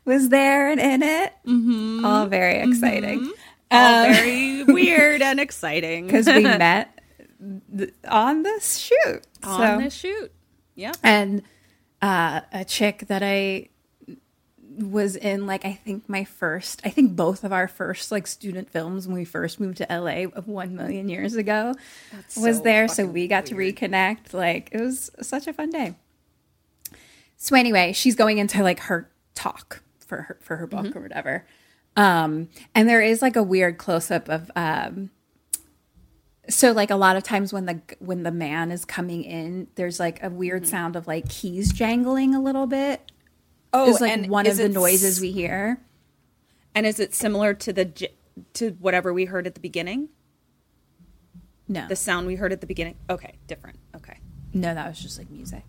was there and in it. Mm-hmm. All very exciting. All very weird and exciting. Because we met th- on this shoot. on So- this shoot. Yeah. and uh, a chick that I was in like I think my first I think both of our first like student films when we first moved to LA of 1 million years ago was so there so we got to reconnect like it was such a fun day. So anyway, she's going into like her talk for her for her book or whatever. Um and there is like a weird close up of um so like a lot of times when the when the man is coming in there's like a weird sound of like keys jangling a little bit Oh, is like one of the noises we hear And is it similar to the j- to whatever we heard at the beginning? no The sound we heard at the beginning? Okay, different. Okay. no that was just like music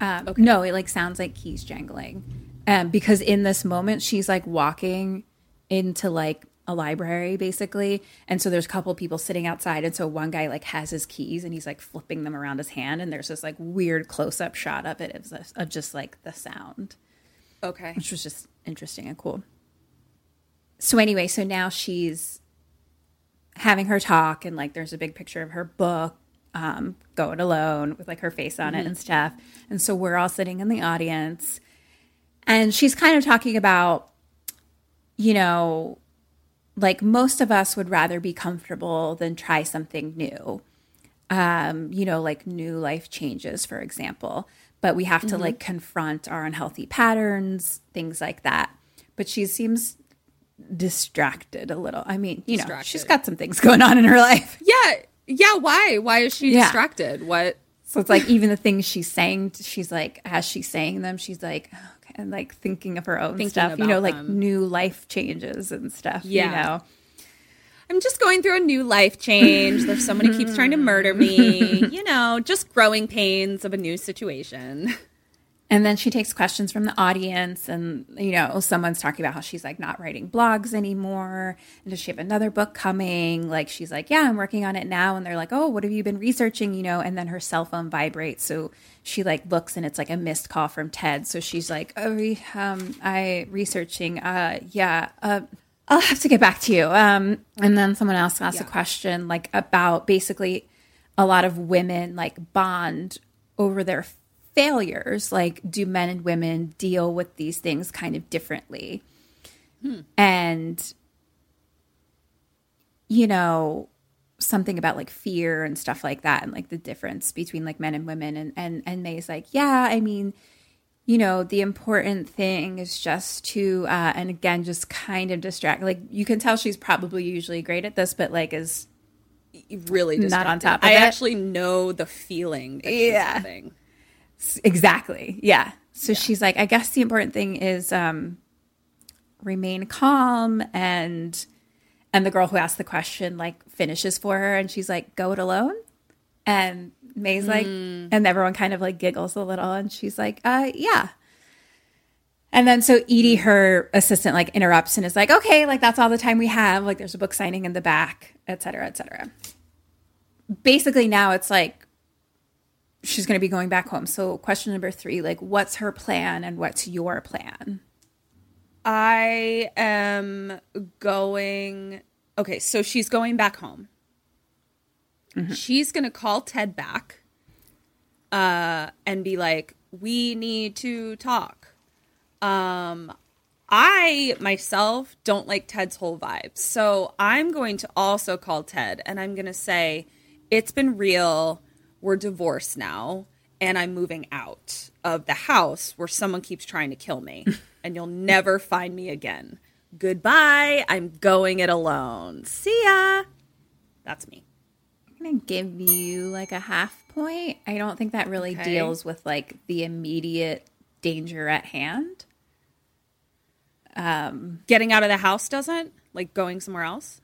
um, no it like sounds like keys jangling um, because in this moment she's like walking into like a library basically and so there's a couple people sitting outside and so one guy like has his keys and he's like flipping them around his hand and there's this like weird close-up shot of it of, this- of just like the sound Okay. which was just interesting and cool. So anyway, so now she's having her talk, and like there's a big picture of her book, um, going alone with like her face on it and stuff. And so we're all sitting in the audience, and she's kind of talking about, you know, like most of us would rather be comfortable than try something new. Um, you know, like new life changes, for example. But we have to like confront our unhealthy patterns, things like that. But she seems distracted a little. I mean, you know, she's got some things going on in her life. Yeah. Yeah. Why? Why is she Yeah. distracted? What? So it's like even the things she's saying, she's like, as she's saying them, she's like, and like thinking of her own Thinking stuff, you know, like them. new life changes and stuff. Yeah. You know, I'm just going through a new life change. There's someone who keeps trying to murder me. You know, just growing pains of a new situation. And then she takes questions from the audience, and you know, someone's talking about how she's like not writing blogs anymore. And does she have another book coming? Like, she's like, Yeah, I'm working on it now. And they're like, Oh, what have you been researching? You know, and then her cell phone vibrates. So she like looks and it's like a missed call from Ted. So she's like, Oh, um, I researching. Uh, yeah, uh, I'll have to get back to you. Um, and then someone else asks a question like about basically a lot of women like bond over their failures. Like, do men and women deal with these things kind of differently? And, you know, something about like fear and stuff like that and like the difference between like men and women and and and May's like, yeah, I mean, you know, the important thing is just to uh and again just kind of distract like you can tell she's probably usually great at this, but like is Really Not on top of I it. actually know the feeling Yeah. having. Exactly. Yeah. So she's like, I guess the important thing is um remain calm and and the girl who asked the question like finishes for her and she's like, go it alone. And May's like, and everyone kind of like giggles a little and she's like, uh, yeah. And then so Edie, her assistant, like interrupts and is like, okay, like that's all the time we have. Like there's a book signing in the back, et cetera, et cetera. Basically now it's like she's going to be going back home. So question number three, like what's her plan and what's your plan? I am going. Okay, so she's going back home. She's going to call Ted back uh, and be like, we need to talk. Um, I myself don't like Ted's whole vibe. So I'm going to also call Ted and I'm going to say, it's been real. We're divorced now. And I'm moving out of the house where someone keeps trying to kill me. and you'll never find me again. Goodbye. I'm going it alone. See ya. That's me. I'm going to give you like a half point. I don't think that really Okay. deals with like the immediate danger at hand. Um, Getting out of the house doesn't? Like going somewhere else?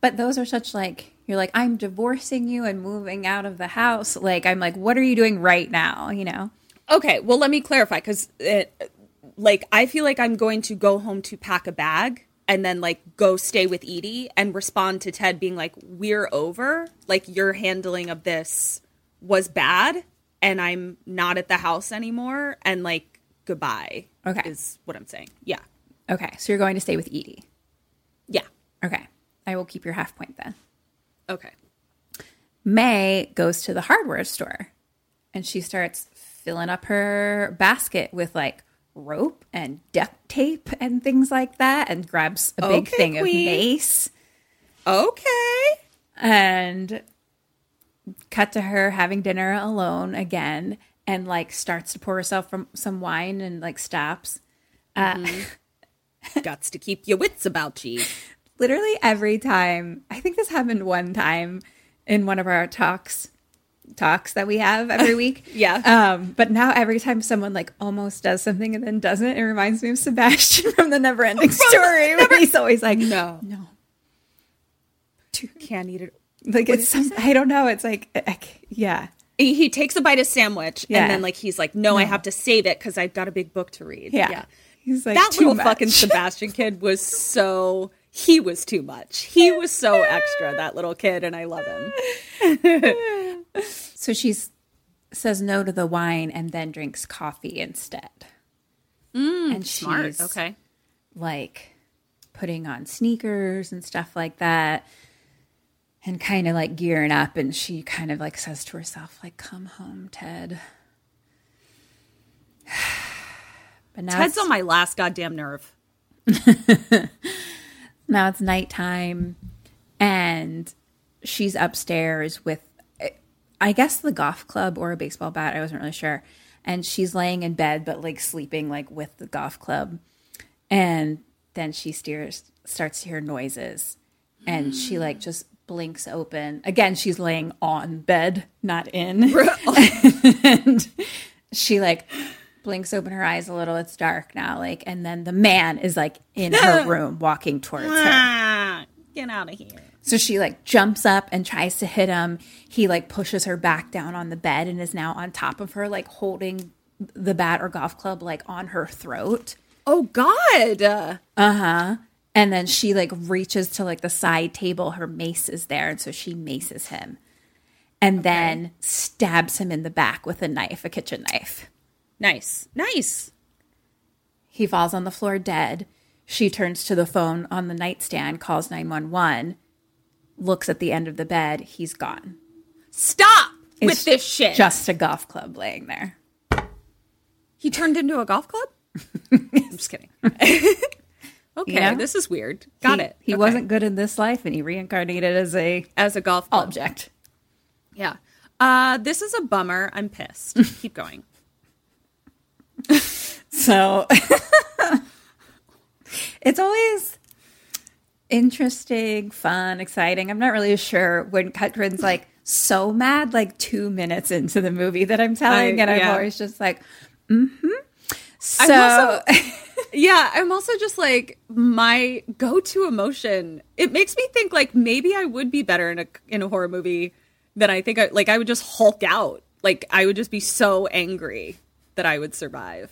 But those are such like you're like I'm divorcing you and moving out of the house. Like I'm like what are you doing right now, you know? Okay, well, let me clarify because it, like, I feel like I'm going to go home to pack a bag and then, like, go stay with Edie and respond to Ted being like, we're over. Like, your handling of this was bad and I'm not at the house anymore. And, like, goodbye. Okay. Is what I'm saying. Yeah. Okay, so you're going to stay with Edie. Yeah. Okay. I will keep your half point then. Okay. May goes to the hardware store and she starts filling up her basket with like rope and duct tape and things like that and grabs a big Okay, thing of mace Okay. and cut to her having dinner alone again and like starts to pour herself from some wine and like stops uh, mm-hmm. Gots to keep your wits about ye. literally every time i think this happened one time in one of our talks talks that we have every week Yeah. um but now every time someone like almost does something and then doesn't it reminds me of sebastian from the never ending story where he's always like No. no Can't eat it. like it's some i don't know it's like I c- yeah He, takes a bite of sandwich Yeah. and then, like, he's like, no, I have to save it because I've got a big book to read. yeah, he's like that little much. fucking Sebastian kid was so he was too much. He was so extra, that little kid, and I love him. so she says no to the wine and then drinks coffee instead mm, and she's Okay. like putting on sneakers and stuff like that and kind of like gearing up and she kind of like says to herself like come home ted but now Ted's on my last goddamn nerve. now it's nighttime and she's upstairs with i guess the golf club or a baseball bat i wasn't really sure. And she's laying in bed but like sleeping like with the golf club. And then she steers starts to hear noises. And she like hmm. just blinks open. Again she's laying on bed not in. And she like blinks open her eyes a little it's dark now like and then the man is like in her room walking towards her get out of here. so she like jumps up and tries to hit him. He like pushes her back down on the bed and is now on top of her, like holding the bat or golf club like on her throat. Oh God. Uh huh. And then she like reaches to like the side table. Her mace is there. And so she maces him and then stabs him in the back with a knife, a kitchen knife. Nice. Nice. He falls on the floor dead. She turns to the phone on the nightstand, calls 911, looks at the end of the bed. He's gone. Stop with this shit. Just a golf club laying there. he turned into a golf club? I'm just kidding. okay, Yeah. this is weird. Got he, it. He Okay. wasn't good in this life, and he reincarnated as a as a golf club. object. Yeah. Uh, this is a bummer. I'm pissed. Keep going. So it's always interesting, fun, exciting. I'm not really sure when Katrin's like so mad, like two minutes into the movie that I'm telling, I- and I'm yeah. always just like, mm-hmm. So also- Yeah, I'm also just like my go-to emotion. It makes me think like maybe I would be better in a in a horror movie than I think. I like I would just hulk out. Like I would just be so angry that I would survive.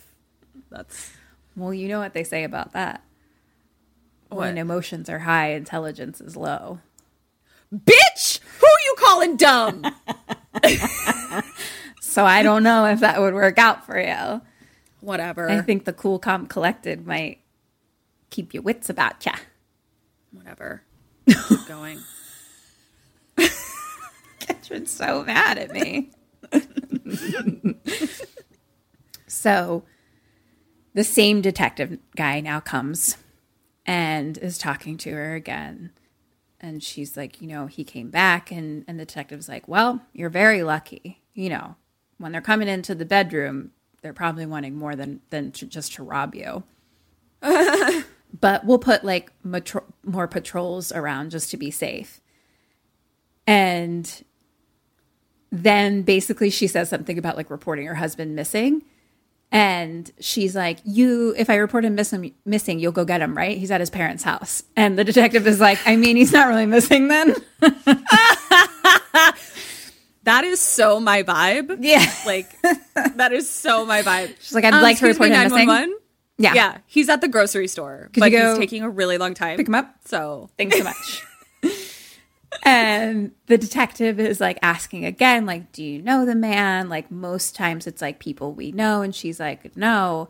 That's well, you know what they say about that. What? When emotions are high, intelligence is low. bitch. Who you calling dumb? So I don't know if that would work out for you. Whatever. I think the cool, calm, collected might keep your wits about ya. Whatever. Keep going. Katrin's so mad at me. so the same detective guy now comes and is talking to her again. And she's like, you know, he came back and, and the detective's like, Well, you're very lucky. You know, when they're coming into the bedroom, they're probably wanting more than than to, just to rob you. but we'll put like matro- more patrols around just to be safe. And then basically she says something about like reporting her husband missing. And she's like, "You, if I report him missing, missing, you'll go get him, right? He's at his parents' house." And the detective is like, "I mean, he's not really missing then." That is so my vibe. Yeah. Like that is so my vibe. She's like, "I'd Um, like to report me, him missing." Yeah. Yeah. He's at the grocery store, Could but he's taking a really long time. pick him up? So Thanks so much. and the detective is like asking again, like, do you know the man? Like, most times it's like people we know. And she's like, no.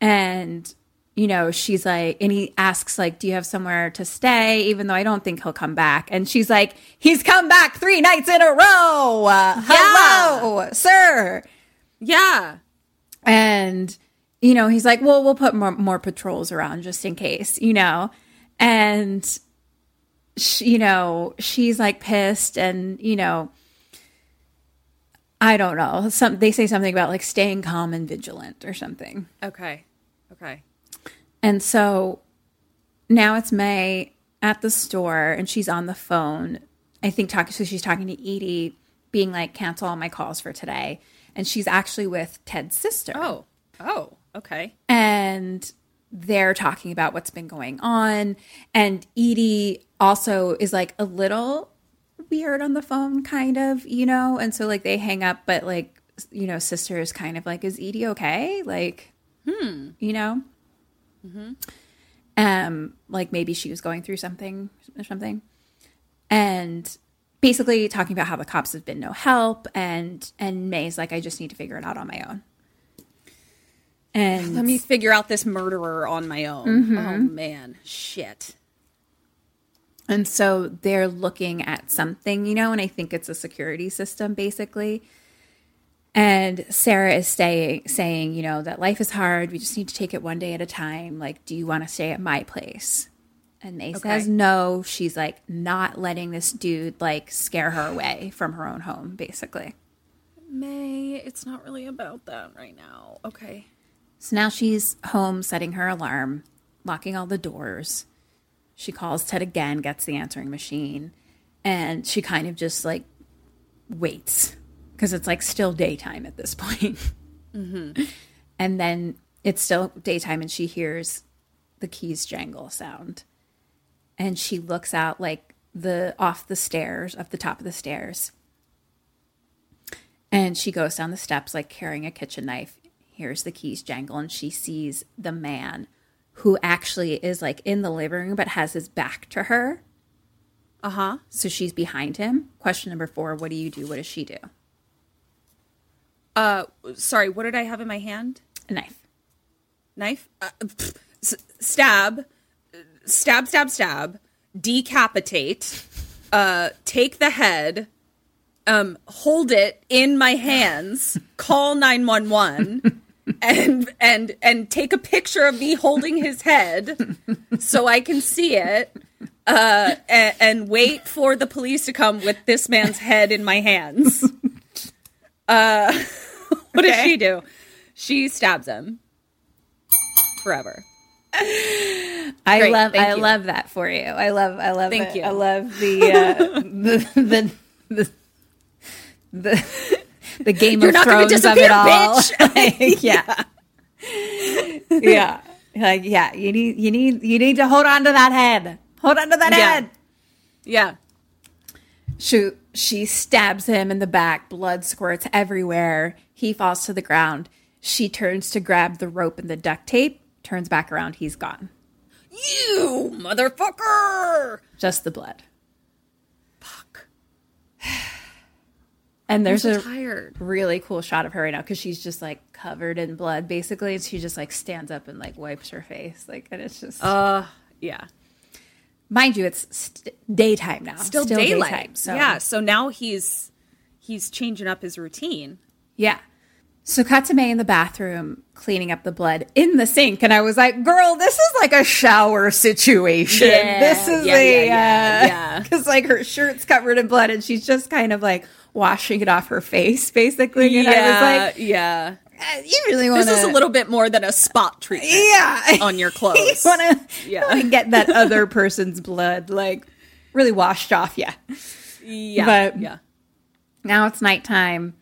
And, you know, she's like, and he asks, like, do you have somewhere to stay? Even though I don't think he'll come back. And she's like, he's come back three nights in a row. Uh, hello, sir. yeah. And, you know, he's like, well, we'll put more, more patrols around just in case, you know? And, sh you know, she's like pissed and, you know, I don't know. Some they say something about like staying calm and vigilant or something. Okay. Okay. And so now it's May at the store and she's on the phone. I think talking so she's talking to Edie, being like, cancel all my calls for today. And she's actually with Ted's sister. Oh. Oh. Okay. and they're talking about what's been going on. And Edie also is like a little weird on the phone, kind of, you know? And so, like, they hang up, but, like, you know, sister is kind of like, is Edie okay? Like, hmm, you know? Um, like maybe she was going through something or something. And basically talking about how the cops have been no help and and May's like, I just need to figure it out on my own. And Let me figure out this murderer on my own. Mm-hmm. Oh man. Shit. And so they're looking at something, you know, and I think it's a security system basically. And Sarah is saying, saying, you know, that life is hard. We just need to take it one day at a time. Like, do you want to stay at my place? And May says no. She's like not letting this dude like scare her away from her own home, basically. May, it's not really about that right now. Okay. So now she's home setting her alarm, locking all the doors. She calls Ted again, gets the answering machine, and she kind of just like waits because it's like still daytime at this point. Mm-hmm. And then it's still daytime, and she hears the keys jangle sound. And she looks out like the off the stairs, up the top of the stairs. And she goes down the steps like carrying a kitchen knife. Hears the keys jangle, and she sees the man who actually is like in the living room but has his back to her. Uh huh. So she's behind him. Question number four What do you do? What does she do? Uh, sorry, what did I have in my hand? A knife. Knife? Uh, pff, s- stab. Stab, stab, stab. Decapitate. Uh, take the head. Um, hold it in my hands. Call 911. and and and take a picture of me holding his head so I can see it. Uh, and, and wait for the police to come with this man's head in my hands. Uh, what does she do? She stabs him forever. I Great, love I you. love that for you. I love I love Thank it. you. I love the uh, the, the the the the Game You're of Thrones of it all. bitch. Like, yeah. yeah. Like yeah, you need you need you need to hold on to that head. Hold on to that Yeah. head. Yeah. Shoot, she stabs him in the back, blood squirts everywhere. He falls to the ground. She turns to grab the rope and the duct tape, turns back around, he's gone. You motherfucker! Just the blood. And there's I'm a tired. really cool shot of her right now because she's just like covered in blood basically. And she just like stands up and like wipes her face. Like, and it's just, Uh, yeah. mind you, it's st- daytime now. Still, daylight. daytime, so Yeah. So now he's he's changing up his routine. Yeah. So May in the bathroom cleaning up the blood in the sink, and I was like, "Girl, this is like a shower situation. Yeah, this is yeah, a yeah, yeah, yeah. because like her shirt's covered in blood, and she's just kind of like washing it off her face, basically. And I was like, yeah. "Eh, "You really want This is a little bit more than a spot treatment yeah on your clothes. you want to Yeah. get that other person's blood like really washed off. Yeah. yeah. but- yeah. now it's nighttime.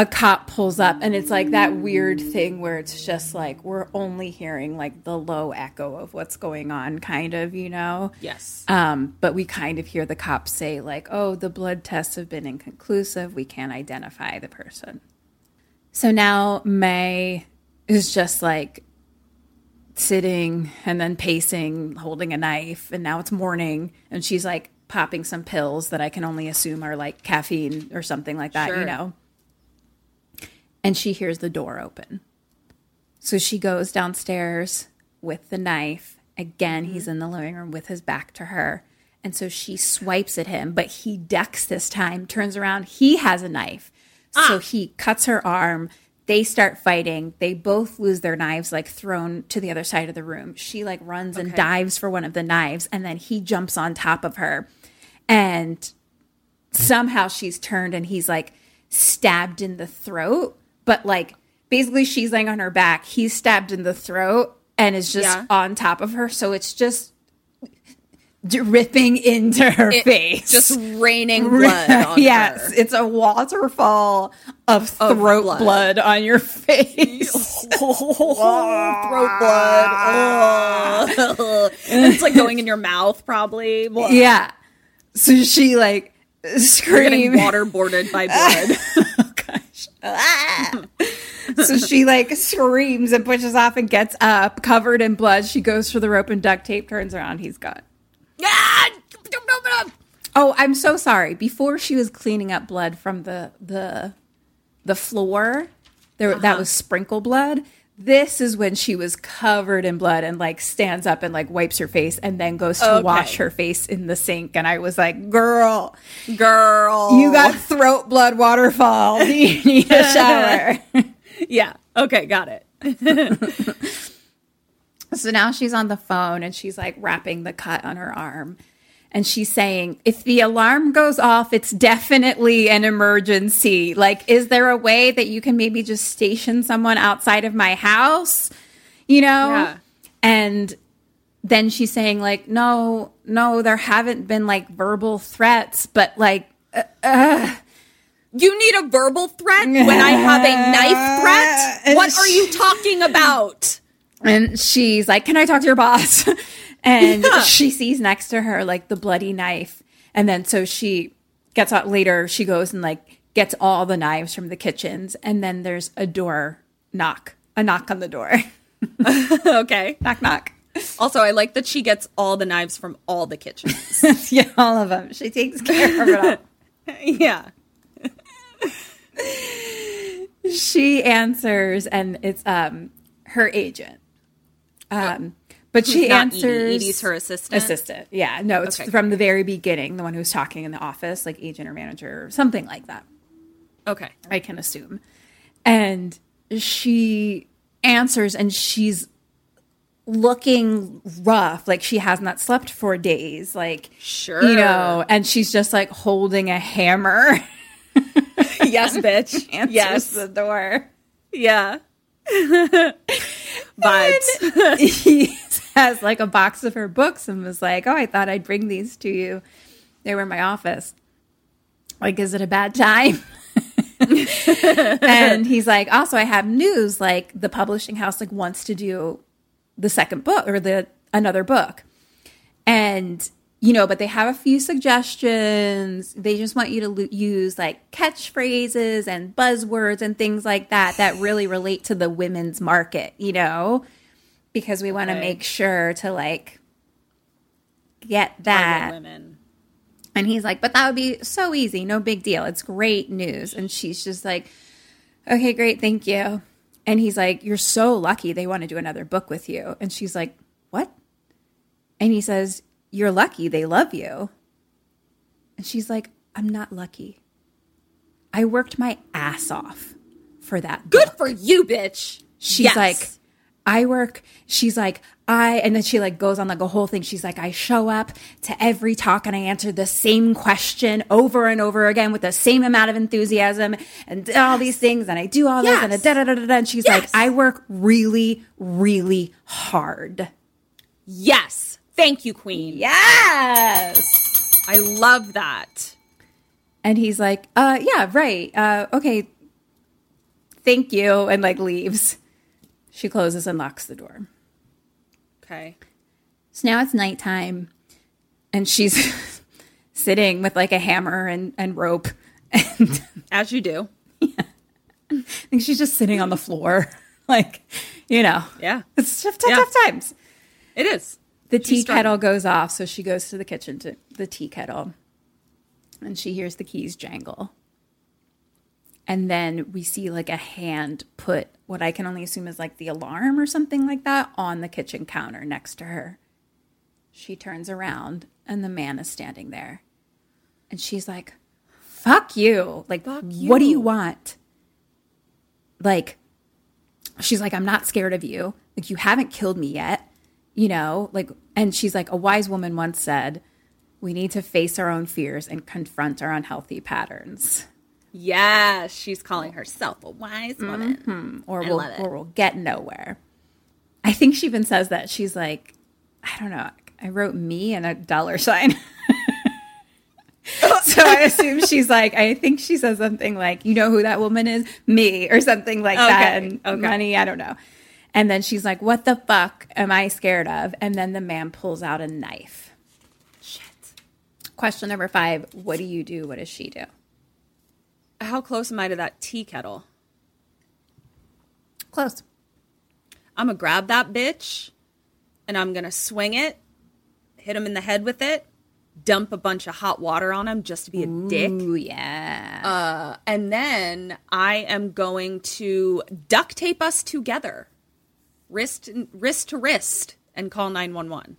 A cop pulls up, and it's like that weird thing where it's just like we're only hearing like the low echo of what's going on, kind of, you know? Yes. Um, but we kind of hear the cops say, like, oh, the blood tests have been inconclusive. We can't identify the person. So now May is just like sitting and then pacing, holding a knife. And now it's morning, and she's like popping some pills that I can only assume are like caffeine or something like that, you know? And she hears the door open. So she goes downstairs with the knife. Again, he's in the living room with his back to her. And so she swipes at him, but he ducks this time, turns around. He has a knife. Ah. So he cuts her arm. They start fighting. They both lose their knives, like thrown to the other side of the room. She like runs and dives for one of the knives, and then he jumps on top of her. And somehow she's turned and he's like stabbed in the throat, but like basically she's laying on her back. He's stabbed in the throat and is just Yeah. on top of her. So it's just dripping into her face. Just raining blood on yes, her. it's a waterfall of throat blood. blood. on your face. Throat blood. It's like going in your mouth, probably. Yeah. So she like screams. waterboarded by blood. Ah. so she like screams and pushes off and gets up, covered in blood. She goes for the rope and duct tape, turns around, he's gone. Oh, I'm so sorry. Before she was cleaning up blood from the the the floor, there that was sprinkle blood. This is when she was covered in blood and like stands up and like wipes her face and then goes to Okay. wash her face in the sink. And I was like, "Girl, Girl. you got throat blood waterfall. You need a shower?" Yeah. Okay, got it. So now she's on the phone and she's like wrapping the cut on her arm. And she's saying, if the alarm goes off, it's definitely an emergency. Like, is there a way that you can maybe just station someone outside of my house? You know? Yeah. And then she's saying, like, no, no, there haven't been like verbal threats, but like, uh, uh, You need a verbal threat when I have a knife threat? What are you talking about? And she's like, Can I talk to your boss? and Yeah. she sees next to her like the bloody knife. And then so she gets out later, she goes and like gets all the knives from the kitchens. And then there's a door knock, a knock on the door. Okay. knock, knock. Also, I like that she gets all the knives from all the kitchens. yeah, all of them. She takes care of it all. yeah. she answers and it's um her agent. Um but she not Edie. answers Edie's her assistant? Assistant. Yeah. No, it's Okay. from the very beginning, the one who's talking in the office, like agent or manager or something like that. Okay. I can assume. And she answers and she's looking rough, like she has not slept for days, like Sure. you know, and she's just like holding a hammer. yes, bitch. answers yes. the door. Yeah. Vibes. Has like a box of her books and was like, "Oh, I thought I'd bring these to you. They were in my office. Like, is it a bad time?" and he's like, "Also, I have news. Like, the publishing house like wants to do the second book or the another book, and." You know, but they have a few suggestions. They just want you to lo- use like catchphrases and buzzwords and things like that that really relate to the women's market, you know? Because we want to make sure to like get that. women. And he's like, but that would be so easy. No big deal. It's great news. And she's just like, okay, great. Thank you. And he's like, you're so lucky they want to do another book with you. And she's like, what? And he says, you're lucky they love you. And she's like, I'm not lucky. I worked my ass off for that. Good book." for you, bitch. she's Yes. like i work. She's like i and then she like goes on like a whole thing. She's like i show up to every talk and i answer the same question over and over again with the same amount of enthusiasm and all these things and i do all this and da da da da da and she's Yes. like i work really really hard. Yes. Thank you, Queen. yes. I love that. and he's like uh yeah right. Uh okay. Thank you and like leaves she closes and locks the door Okay. So now it's nighttime, and she's sitting with like a hammer and, and rope. And As you do. Yeah. I think she's just sitting on the floor. Like, you know, Yeah. it's tough, tough, Yeah. tough times. It is. The She's tea kettle goes off, so she goes to the kitchen to the tea kettle, and she hears the keys jangle. And then we see like a hand put what I can only assume is like the alarm or something like that on the kitchen counter next to her. She turns around and the man is standing there. And she's like, fuck you. Like, Fuck what do you. you want? Like, she's like, I'm not scared of you. Like, you haven't killed me yet. You know, like, and she's like, a wise woman once said, we need to face our own fears and confront our unhealthy patterns, Yes. She's calling herself a wise woman. Mm-hmm. or I we'll, or we'll get nowhere. I think she even says that. She's like, I don't know. I wrote me and a dollar sign. so I assume she's like, I think she says something like, you know who that woman is? Me, or something like that. And okay. money, I don't know. And then she's like, what the fuck am I scared of? And then the man pulls out a knife. Shit. Question number five What do you do? What does she do? How close am I to that tea kettle? Close. I'm gonna grab that bitch and I'm gonna swing it, hit him in the head with it, dump a bunch of hot water on him just to be a dick. Ooh, yeah. Uh, and then I am going to duct tape us together, wrist wrist to wrist, and call nine one one,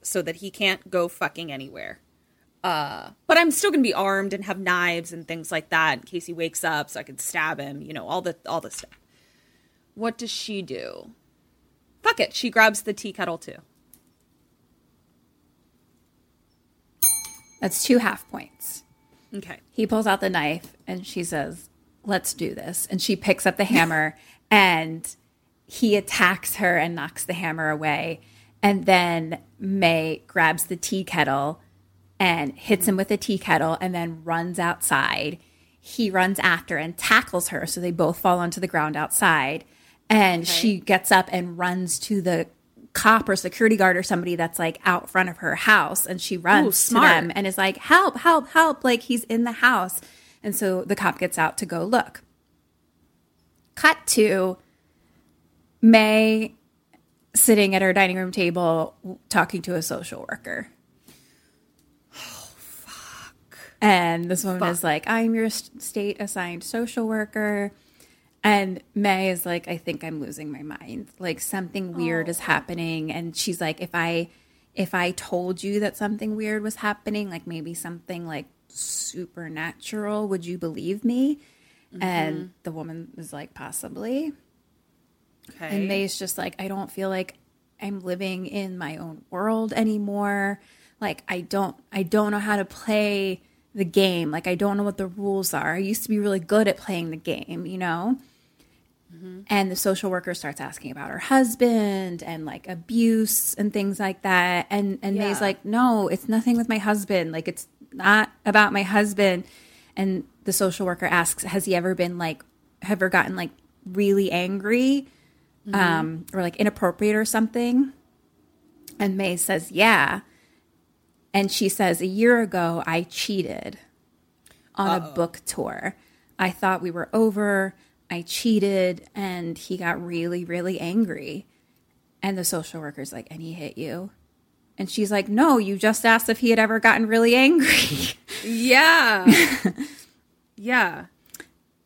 so that he can't go fucking anywhere. Uh, but I'm still gonna be armed and have knives and things like that in case he wakes up, so I can stab him. You know, all the all the stuff. What does she do? Fuck it. She grabs the tea kettle too. That's two half points. Okay. He pulls out the knife and she says, Let's do this. And she picks up the hammer and he attacks her and knocks the hammer away. And then May grabs the tea kettle and hits him with a tea kettle and then runs outside. He runs after and tackles her. So they both fall onto the ground outside. And she gets up and runs to the cop or security guard or somebody that's like out front of her house. And she runs to smart. them and is like, help, help, help. Like he's in the house. And so the cop gets out to go look. Cut to May sitting at her dining room table talking to a social worker. And this woman is like, I'm your state assigned social worker. And May is like, I think I'm losing my mind. Like something weird is happening. And she's like, if I if I told you that something weird was happening, like maybe something like supernatural, would you believe me? And mm-hmm. the woman is like, possibly. Okay. And May's just like, I don't feel like I'm living in my own world anymore. Like I don't I don't know how to play the game. Like I don't know what the rules are. I used to be really good at playing the game, you know? And the social worker starts asking about her husband and like abuse and things like that. And and May's like, "No, it's nothing with my husband. Like it's not about my husband." And the social worker asks, "Has he ever been like ever gotten like really angry um or like inappropriate or something?" And May says, "Yeah." And she says, "A year ago I cheated on a book tour. I thought we were over. I cheated and he got really, really angry. And the social worker's like, and he hit you? And she's like, no, you just asked if he had ever gotten really angry. yeah. yeah.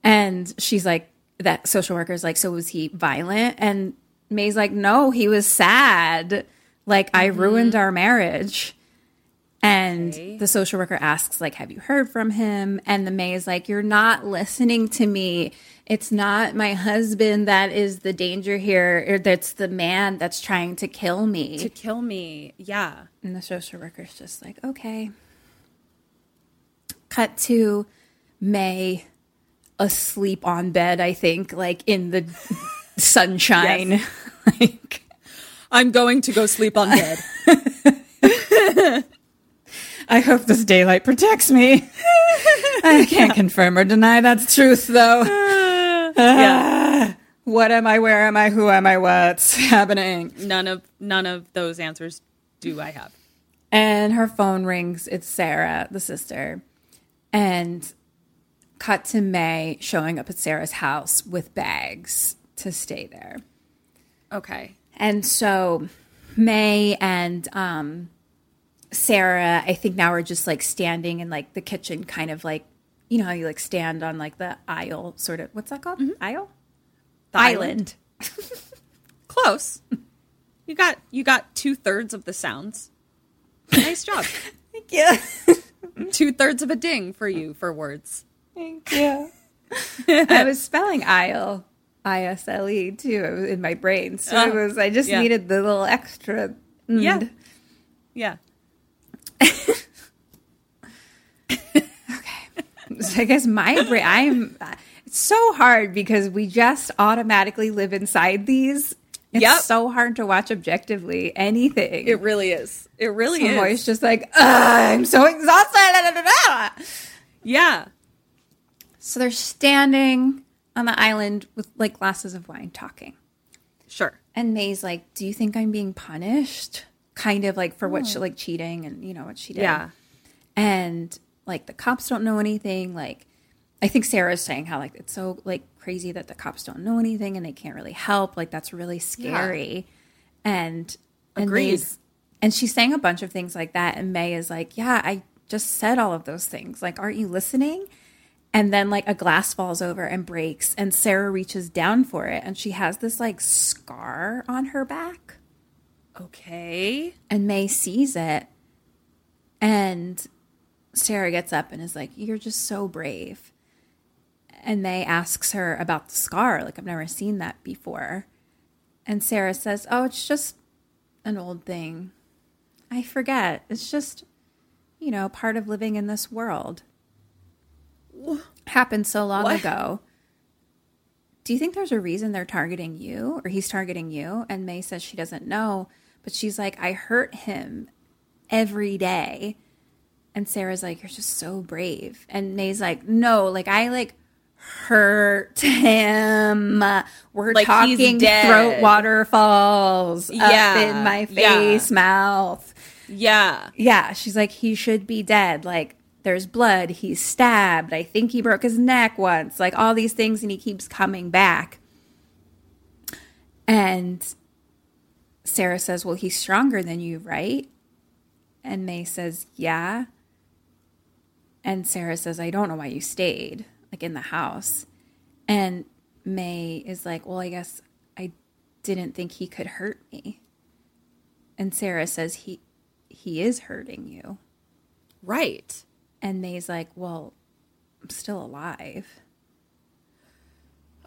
and she's like, that social worker's like, so was he violent? And May's like, no, he was sad. Like, I mm-hmm. ruined our marriage. And the social worker asks, like, have you heard from him? And the May is like, you're not listening to me. It's not my husband that is the danger here. Or That's the man that's trying to kill me. To kill me. Yeah. And the social worker's just like, okay. Cut to May asleep on bed, I think, like in the sunshine. like I'm going to go sleep on bed. I hope this daylight protects me. I can't confirm or deny that's truth though. yeah. What am I? Where am I? Who am I? What's happening? None of none of those answers do I have. And her phone rings. It's Sarah, the sister. And cut to May showing up at Sarah's house with bags to stay there. Okay. And so May and um, Sarah, I think now we're just like standing in like the kitchen, kind of like, you know how you like stand on like the aisle, sort of. What's that called? Aisle? The island. Close. You got you got two thirds of the sounds. Nice job. Thank you. two thirds of a ding for you for words. Thank you. I was spelling aisle, I S L E too it was in my brain. So it Oh, was, I just yeah. needed the little extra. mm. Yeah. Yeah. So I guess my brain, I'm, it's so hard because we just automatically live inside these. It's Yep. so hard to watch objectively anything. It really is. It really is. just like, I'm so exhausted. Yeah. So they're standing on the island with like glasses of wine talking. Sure. And May's like, Do you think I'm being punished? Kind of like for what hmm. she like cheating and you know what she did. Yeah. And like the cops don't know anything. Like I think Sarah's saying how like it's so like crazy that the cops don't know anything and they can't really help. Like that's really scary. And and Agreed. May's- and she's saying a bunch of things like that. And May is like, Yeah, I just said all of those things. Like, aren't you listening? And then like a glass falls over and breaks, and Sarah reaches down for it, and she has this like scar on her back. Okay. And May sees it, and Sarah gets up and is like, "You're just so brave." And May asks her about the scar. Like, I've never seen that before. And Sarah says, Oh, it's just an old thing. I forget. It's just, you know, part of living in this world. Happened so long What? ago. Do you think there's a reason they're targeting you or he's targeting you? And May says she doesn't know, but she's like, I hurt him every day. And Sarah's like, You're just so brave. And May's like, No, like I like hurt him. We're Like, talking throat waterfalls up Yeah, in my yeah. face, mouth. Yeah. Yeah, she's like, he should be dead. Like, there's blood. He's stabbed. I think he broke his neck once. Like, all these things, and he keeps coming back. And Sarah says, Well, he's stronger than you, right? And May says, Yeah. And Sarah says, I don't know why you stayed, like in the house. And May is like, Well, I guess I didn't think he could hurt me. And Sarah says, He he is hurting you. Right. And May's like, Well, I'm still alive.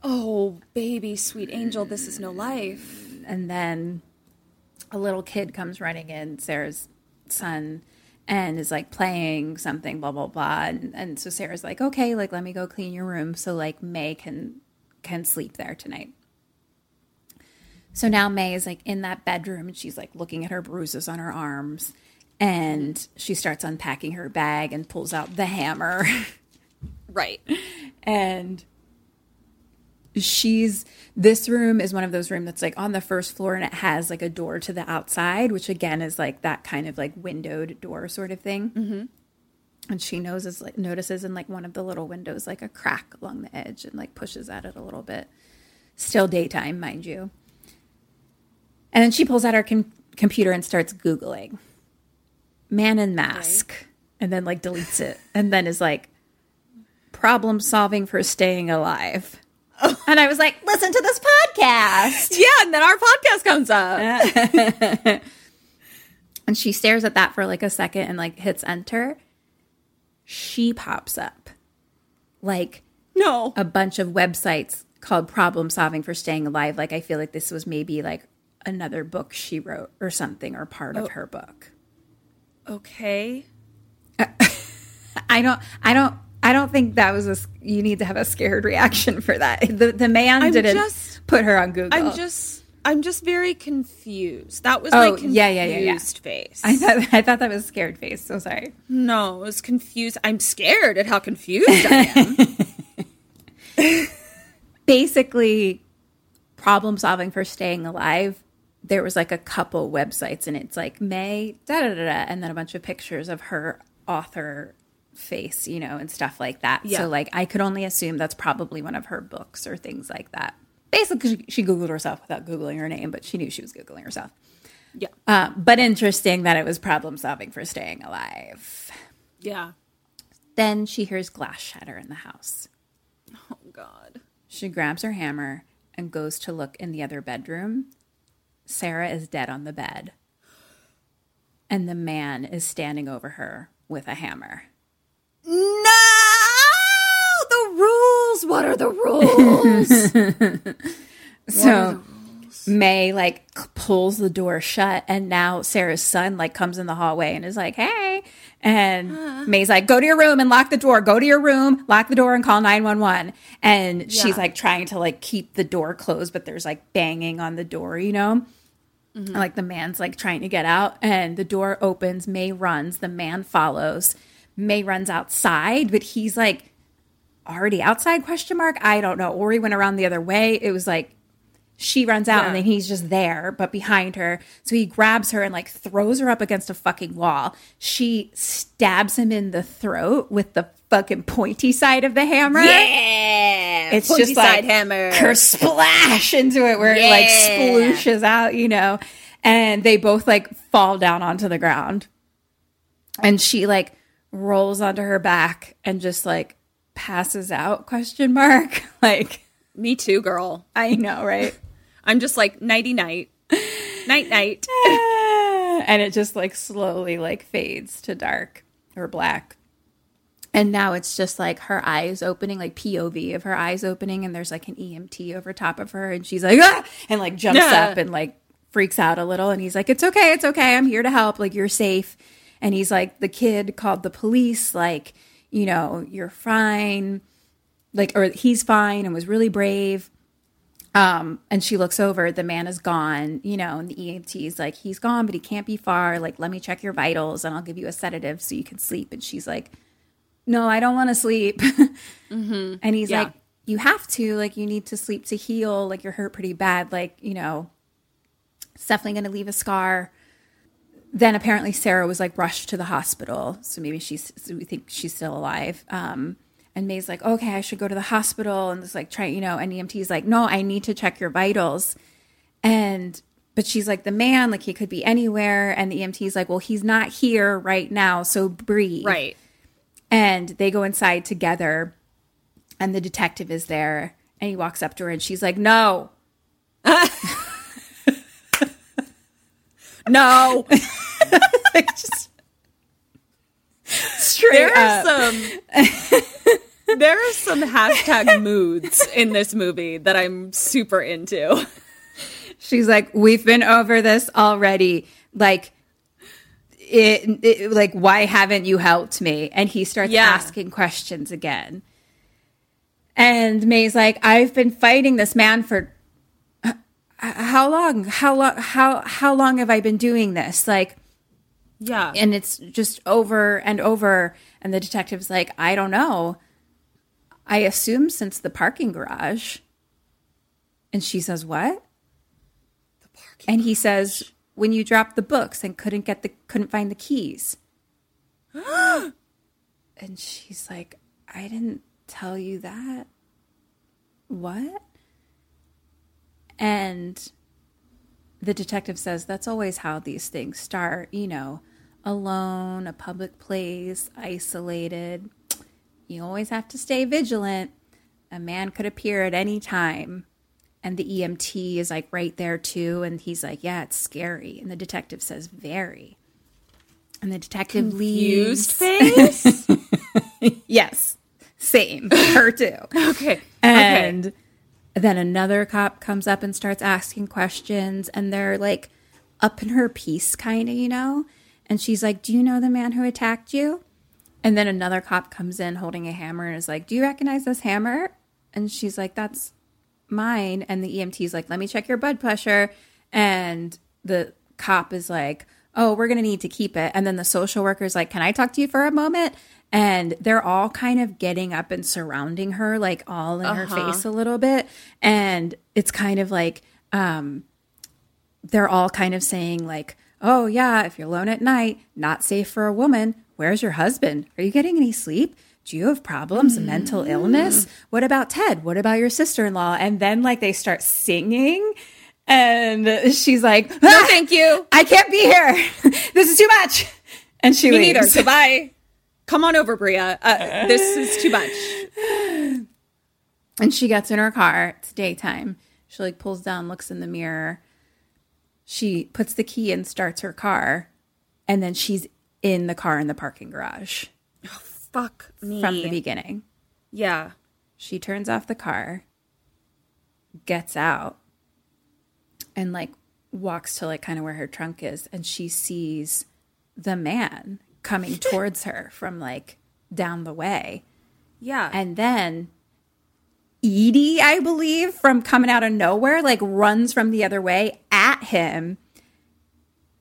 Oh, baby, sweet angel, this is no life. And then a little kid comes running in, Sarah's son, and is like playing something, blah, blah, blah. And, and so Sarah's like, Okay, like let me go clean your room so like May can can sleep there tonight. So now May is like in that bedroom and she's like looking at her bruises on her arms and she starts unpacking her bag and pulls out the hammer. Right. and she's this room is one of those rooms that's like on the first floor and it has like a door to the outside which again is like that kind of like windowed door sort of thing. Mm-hmm. and she knows is like notices in like one of the little windows like a crack along the edge and like pushes at it a little bit. Still daytime mind you. And then she pulls out her com- computer and starts googling. Man in mask. And then like deletes it. And then is like problem solving for staying alive. And I was like, listen to this podcast. Yeah, and then our podcast comes up. And she stares at that for like a second and like hits enter. She pops up like No. a bunch of websites called problem solving for staying alive. Like I feel like this was maybe like another book she wrote or something or part of oh. her book. Okay. I don't I don't I don't think that was a you need to have a scared reaction for that. The the man I'm didn't just- put her on Google. I'm just I'm just very confused. That was Oh, my confused yeah, yeah, yeah, yeah. face. I thought I thought that was scared face. So sorry. no, I was confused. I'm scared at how confused I am. Basically, problem solving for staying alive. There was like a couple websites, and it's like May da da da, da and then a bunch of pictures of her author face, you know, and stuff like that. Yeah. So like I could only assume that's probably one of her books or things like that. Basically, she, she googled herself without googling her name, but she knew she was googling herself. yeah. Uh, but interesting that it was problem solving for staying alive. Yeah. Then she hears glass shatter in the house. Oh god. She grabs her hammer and goes to look in the other bedroom. Sarah is dead on the bed. And the man is standing over her with a hammer. No! The rules. What are the rules? So May like pulls the door shut and now Sarah's son like comes in the hallway and is like, "Hey." And May's like, "Go to your room and lock the door. Go to your room, lock the door and call 911." And she's like trying to like keep the door closed, but there's like banging on the door, you know? And, like the man's like trying to get out and the door opens, May runs, the man follows. May runs outside, but he's like already outside question mark? I don't know. Or he went around the other way. It was like she runs out and then he's just there but behind her. So he grabs her and like throws her up against a fucking wall. She stabs him in the throat with the fucking pointy side of the hammer. Yeah. it's Pointy just like hammer. her splash into it where it like Yeah. splooshes out you know? And they both like fall down onto the ground. And she like rolls onto her back and just like passes out question mark like Me too, girl. i know right I'm just like nighty night. night night. and it just like slowly like fades to dark or black And now it's just like her eyes opening, like POV of her eyes opening, and there's like an EMT over top of her, and she's like, ah! and like jumps Yeah. up and like freaks out a little. And he's like, It's okay, it's okay, I'm here to help, like, you're safe. And he's like, The kid called the police, like, you know, you're fine, like, or he's fine and was really brave. Um, and she looks over, the man is gone, you know, and the EMT is like, he's gone, but he can't be far. Like, let me check your vitals and I'll give you a sedative so you can sleep. And she's like, no, I don't want to sleep. And he's Yeah. like, you have to, like, you need to sleep to heal. Like, you're hurt pretty bad. Like, you know, it's definitely going to leave a scar. Then apparently Sarah was like rushed to the hospital. So maybe she's, so we think she's still alive. Um, and May's like, okay, I should go to the hospital. And it's like, try, you know, and EMT's like, no, I need to check your vitals. And, but she's like, the man, like, he could be anywhere. And the EMT's like, well, he's not here right now. So breathe. Right. And they go inside together. And the detective is there. And he walks up to her and she's like, no, No. just straight there up. are some there are some hashtag moods in this movie that I'm super into. She's like, we've been over this already. Like, it, it- like, why haven't you helped me? And he starts Yeah. asking questions again. And May's like, I've been fighting this man for h- how long? How long? How how long have I been doing this? Like, Yeah. and it's just over and over. And the detective's like, I don't know. I assume since the parking garage. And she says, What? The parking and he says, When you dropped the books and couldn't get the couldn't find the keys. and she's like, I didn't tell you that. What? And the detective says that's always how these things start, you know, alone, a public place, isolated. You always have to stay vigilant. A man could appear at any time. And the EMT is like right there too. And he's like, Yeah, it's scary. And the detective says, Very. And the detective Used leaves. face? Yes, same. Her too. okay. And then another cop comes up and starts asking questions, and they're like up in her piece, kind of, you know? And she's like, Do you know the man who attacked you? And then another cop comes in holding a hammer and is like, Do you recognize this hammer? And she's like, That's mine. And the EMT's like, Let me check your blood pressure. And the cop is like, Oh, we're going to need to keep it. And then the social worker's like, Can I talk to you for a moment? And they're all kind of getting up and surrounding her, like all in her face a little bit. And it's kind of like, um, they're all kind of saying like, "Oh yeah, if you're alone at night, not safe for a woman. Where's your husband? Are you getting any sleep? Do you have problems, mental illness? What about Ted? What about your sister-in-law?" And then like they start singing and she's like, "No, thank you. I can't be here. this is too much." And she Me leaves. neither. Goodbye. Come on over, Brea. Uh, this is too much. And she gets in her car. It's daytime. She like pulls down, looks in the mirror. She puts the key and starts her car, and then she's in the car in the parking garage Fuck me. from the beginning. yeah. She turns off the car, gets out, and like walks to like kind of where her trunk is, and she sees the man coming towards her from like down the way. Yeah. And then Edie, I believe, from coming out of nowhere, like runs from the other way at him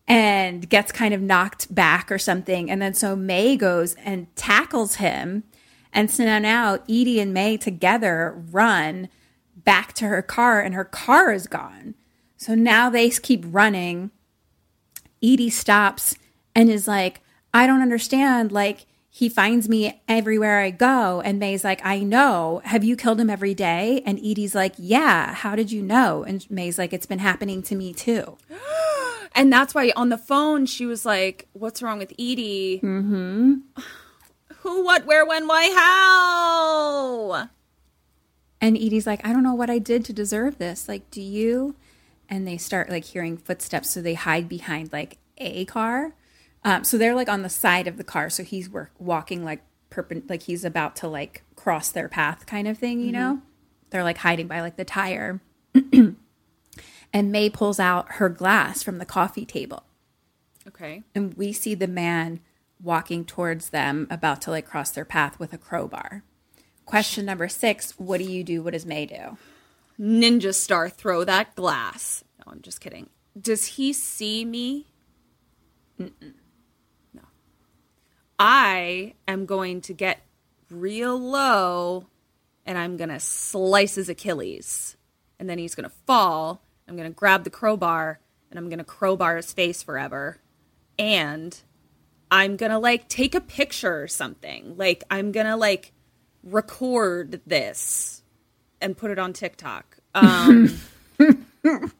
and gets kind of knocked back or something. And then so May goes and tackles him. And so now, Edie and May together run back to her car, and her car is gone. So now they keep running. Edie stops and is like, I don't understand. Like, he finds me everywhere I go. And May's like, I know. Have you killed him every day? And Edie's like, Yeah. How did you know? And May's like, It's been happening to me too. And that's why on the phone she was like, "What's wrong with Edie? Mm-hmm. Who, what, where, when, why, how?" And Edie's like, I don't know what I did to deserve this. Like, do you? And they start like hearing footsteps. So they hide behind like a car. Um, so they're like on the side of the car. So he's work, walking like like he's about to like cross their path kind of thing, you know? They're like hiding by like the tire. and May pulls out her glass from the coffee table. Okay. And we see the man walking towards them, about to like cross their path with a crowbar. Question number six What do you do? What does May do? Ninja star throw that glass. No, I'm just kidding. Does he see me? No. I am going to get real low and I'm going to slice his Achilles. And then he's going to fall. I'm going to grab the crowbar and I'm going to crowbar his face forever. And I'm going to like take a picture or something. Like I'm going to like record this and put it on TikTok. Um,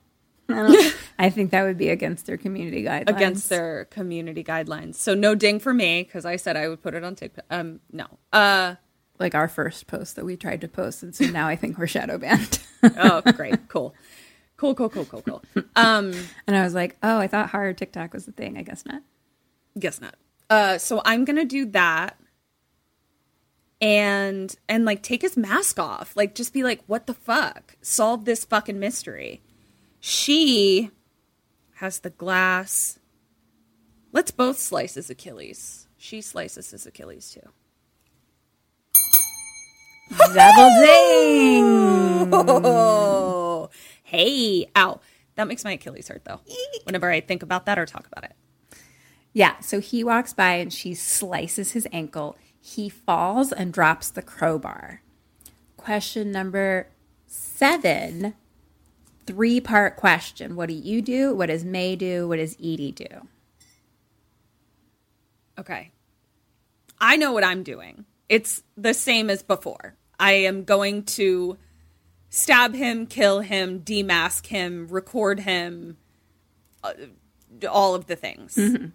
I think that would be against their community guidelines. against their community guidelines. So no ding for me because I said I would put it on TikTok. Um, no. Uh, like our first post that we tried to post. And so now I think we're shadow banned. oh, great, cool, cool, cool, cool, cool, cool. Um, and I was like, oh, I thought hard TikTok was the thing. I guess not. guess not. Uh, so I'm gonna do that, and and like take his mask off. Like just be like, what the fuck? Solve this fucking mystery. She has the glass. Let's both slice his Achilles. She slices his Achilles too. Double ding. Oh, hey, ow. That makes my Achilles hurt though. Whenever I think about that or talk about it. Yeah. So he walks by and she slices his ankle. He falls and drops the crowbar. Question number seven three part question. What do you do? What does May do? What does Edie do? Okay. I know what I'm doing. It's the same as before. I am going to stab him, kill him, demask him, record him, uh, all of the things. Tick,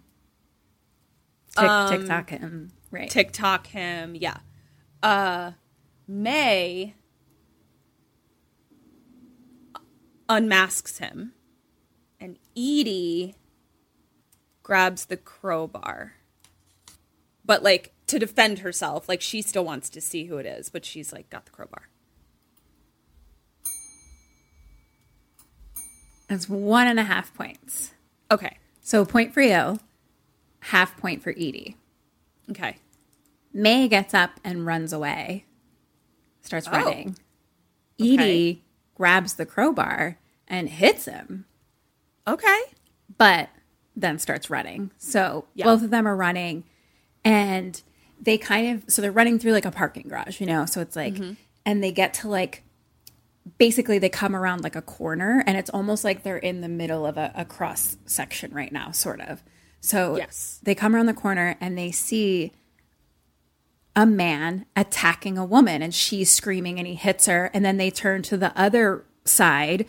Um, TikTok him. Right. TikTok him, yeah. Uh May unmasks him and Edie grabs the crowbar. But like to defend herself, like she still wants to see who it is, but she's like got the crowbar. That's one and a half points. Okay. So point for you, half point for Edie. Okay. May gets up and runs away, starts Oh. running. Edie grabs the crowbar and hits him, Okay. but then starts running. So Yeah. both of them are running and they kind of, so they're running through like a parking garage, you know? So it's like, Mm-hmm. and they get to like, basically they come around like a corner and it's almost like they're in the middle of a, a cross section right now, sort of. So Yes. they come around the corner and they see a man attacking a woman and she's screaming and he hits her and then they turn to the other side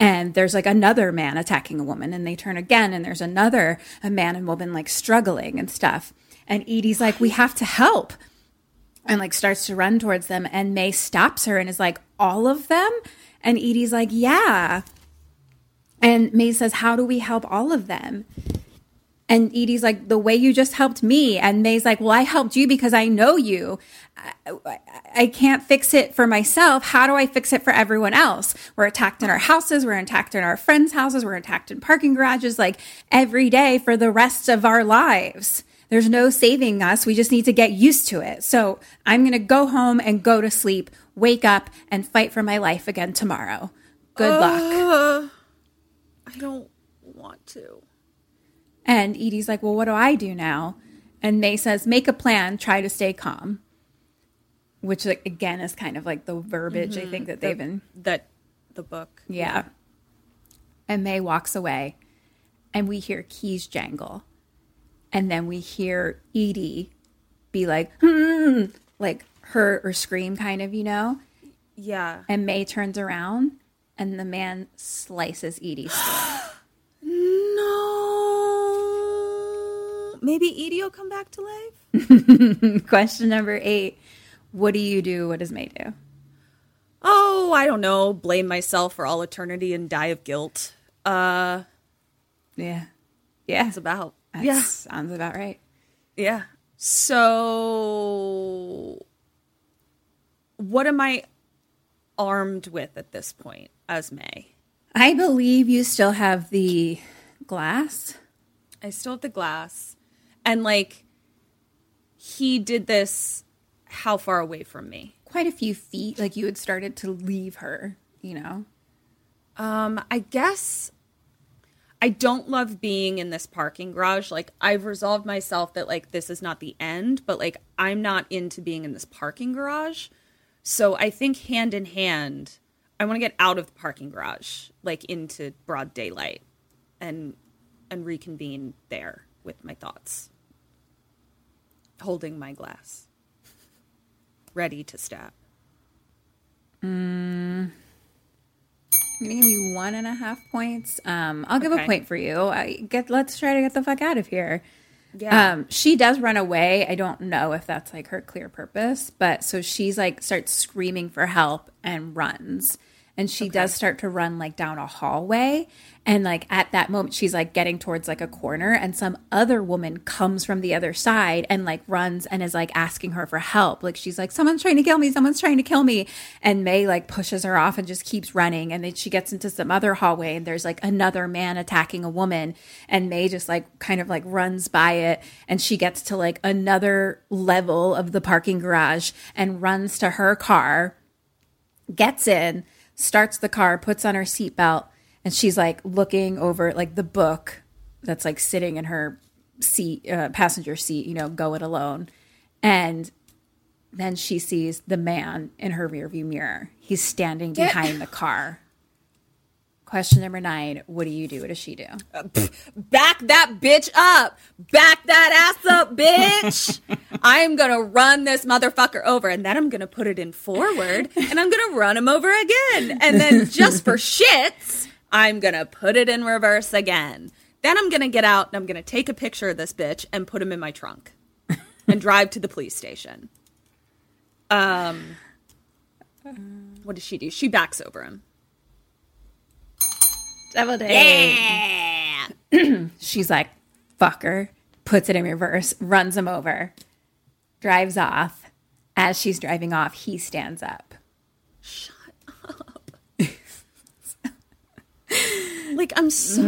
and there's like another man attacking a woman and they turn again and there's another a man and woman like struggling and stuff. And Edie's like we have to help and like starts to run towards them and May stops her and is like all of them? And Edie's like yeah. And May says how do we help all of them and Edie's like, the way you just helped me. And May's like, well, I helped you because I know you. I, I- can't fix it for myself. How do I fix it for everyone else? We're attacked in our houses. We're attacked in our friends' houses. We're attacked in parking garages like every day for the rest of our lives. There's no saving us. We just need to get used to it. So I'm going to go home and go to sleep, wake up, and fight for my life again tomorrow. Good luck. I don't want to. And Edie's like, Well, what do I do now? And May says, Make a plan, try to stay calm. Which, like, again, is kind of like the verbiage I think that they've been. That the book. Yeah. And May walks away, and we hear keys jangle. And then we hear Edie be like, hmm, like hurt or scream, kind of, you know? Yeah. And May turns around, and the man slices Edie's throat. No. Maybe Edie will come back to life. Question number eight What do you do? What does May do? Oh, I don't know. Blame myself for all eternity and die of guilt. Uh, Yeah. Yeah. it's about. That yeah. sounds about right. Yeah. So, what am I armed with at this point as May? I believe you still have the glass. I still have the glass. And like, he did this how far away from me? Quite a few feet, like you had started to leave her, you know? Um, I guess I don't love being in this parking garage. Like I've resolved myself that like this is not the end, but like I'm not into being in this parking garage. So I think hand in hand, I want to get out of the parking garage, like into broad daylight and and reconvene there with my thoughts. Holding my glass. Ready to stab. I'm gonna give you one and a half points. Um, I'll give a point for you. I get. Let's try to get the fuck out of here. Yeah. Um, she does run away. I don't know if that's like her clear purpose, but so she's like starts screaming for help and runs. And she does start to run like down a hallway. And like at that moment, she's like getting towards like a corner, and some other woman comes from the other side and like runs and is like asking her for help. Like she's like, Someone's trying to kill me, someone's trying to kill me. And May like pushes her off and just keeps running. And then she gets into some other hallway, and there's like another man attacking a woman. And May just like kind of like runs by it. And she gets to like another level of the parking garage and runs to her car gets in, starts the car, puts on her seatbelt, and she's like looking over like the book that's like sitting in her seat, uh, passenger seat, you know, go it alone. And then she sees the man in her rearview mirror. He's standing behind the car. Question number nine What do you do? What does she do? back that bitch up. Back that ass up, bitch. I'm going to run this motherfucker over and then I'm going to put it in forward and I'm going to run him over again. And then just for shits, I'm going to put it in reverse again. Then I'm going to get out and I'm going to take a picture of this bitch and put him in my trunk and drive to the police station. Um, what does she do? She backs over him. Devil Day. She's like, fucker, puts it in reverse, runs him over, drives off. As she's driving off, he stands up. Shut up. like, I'm so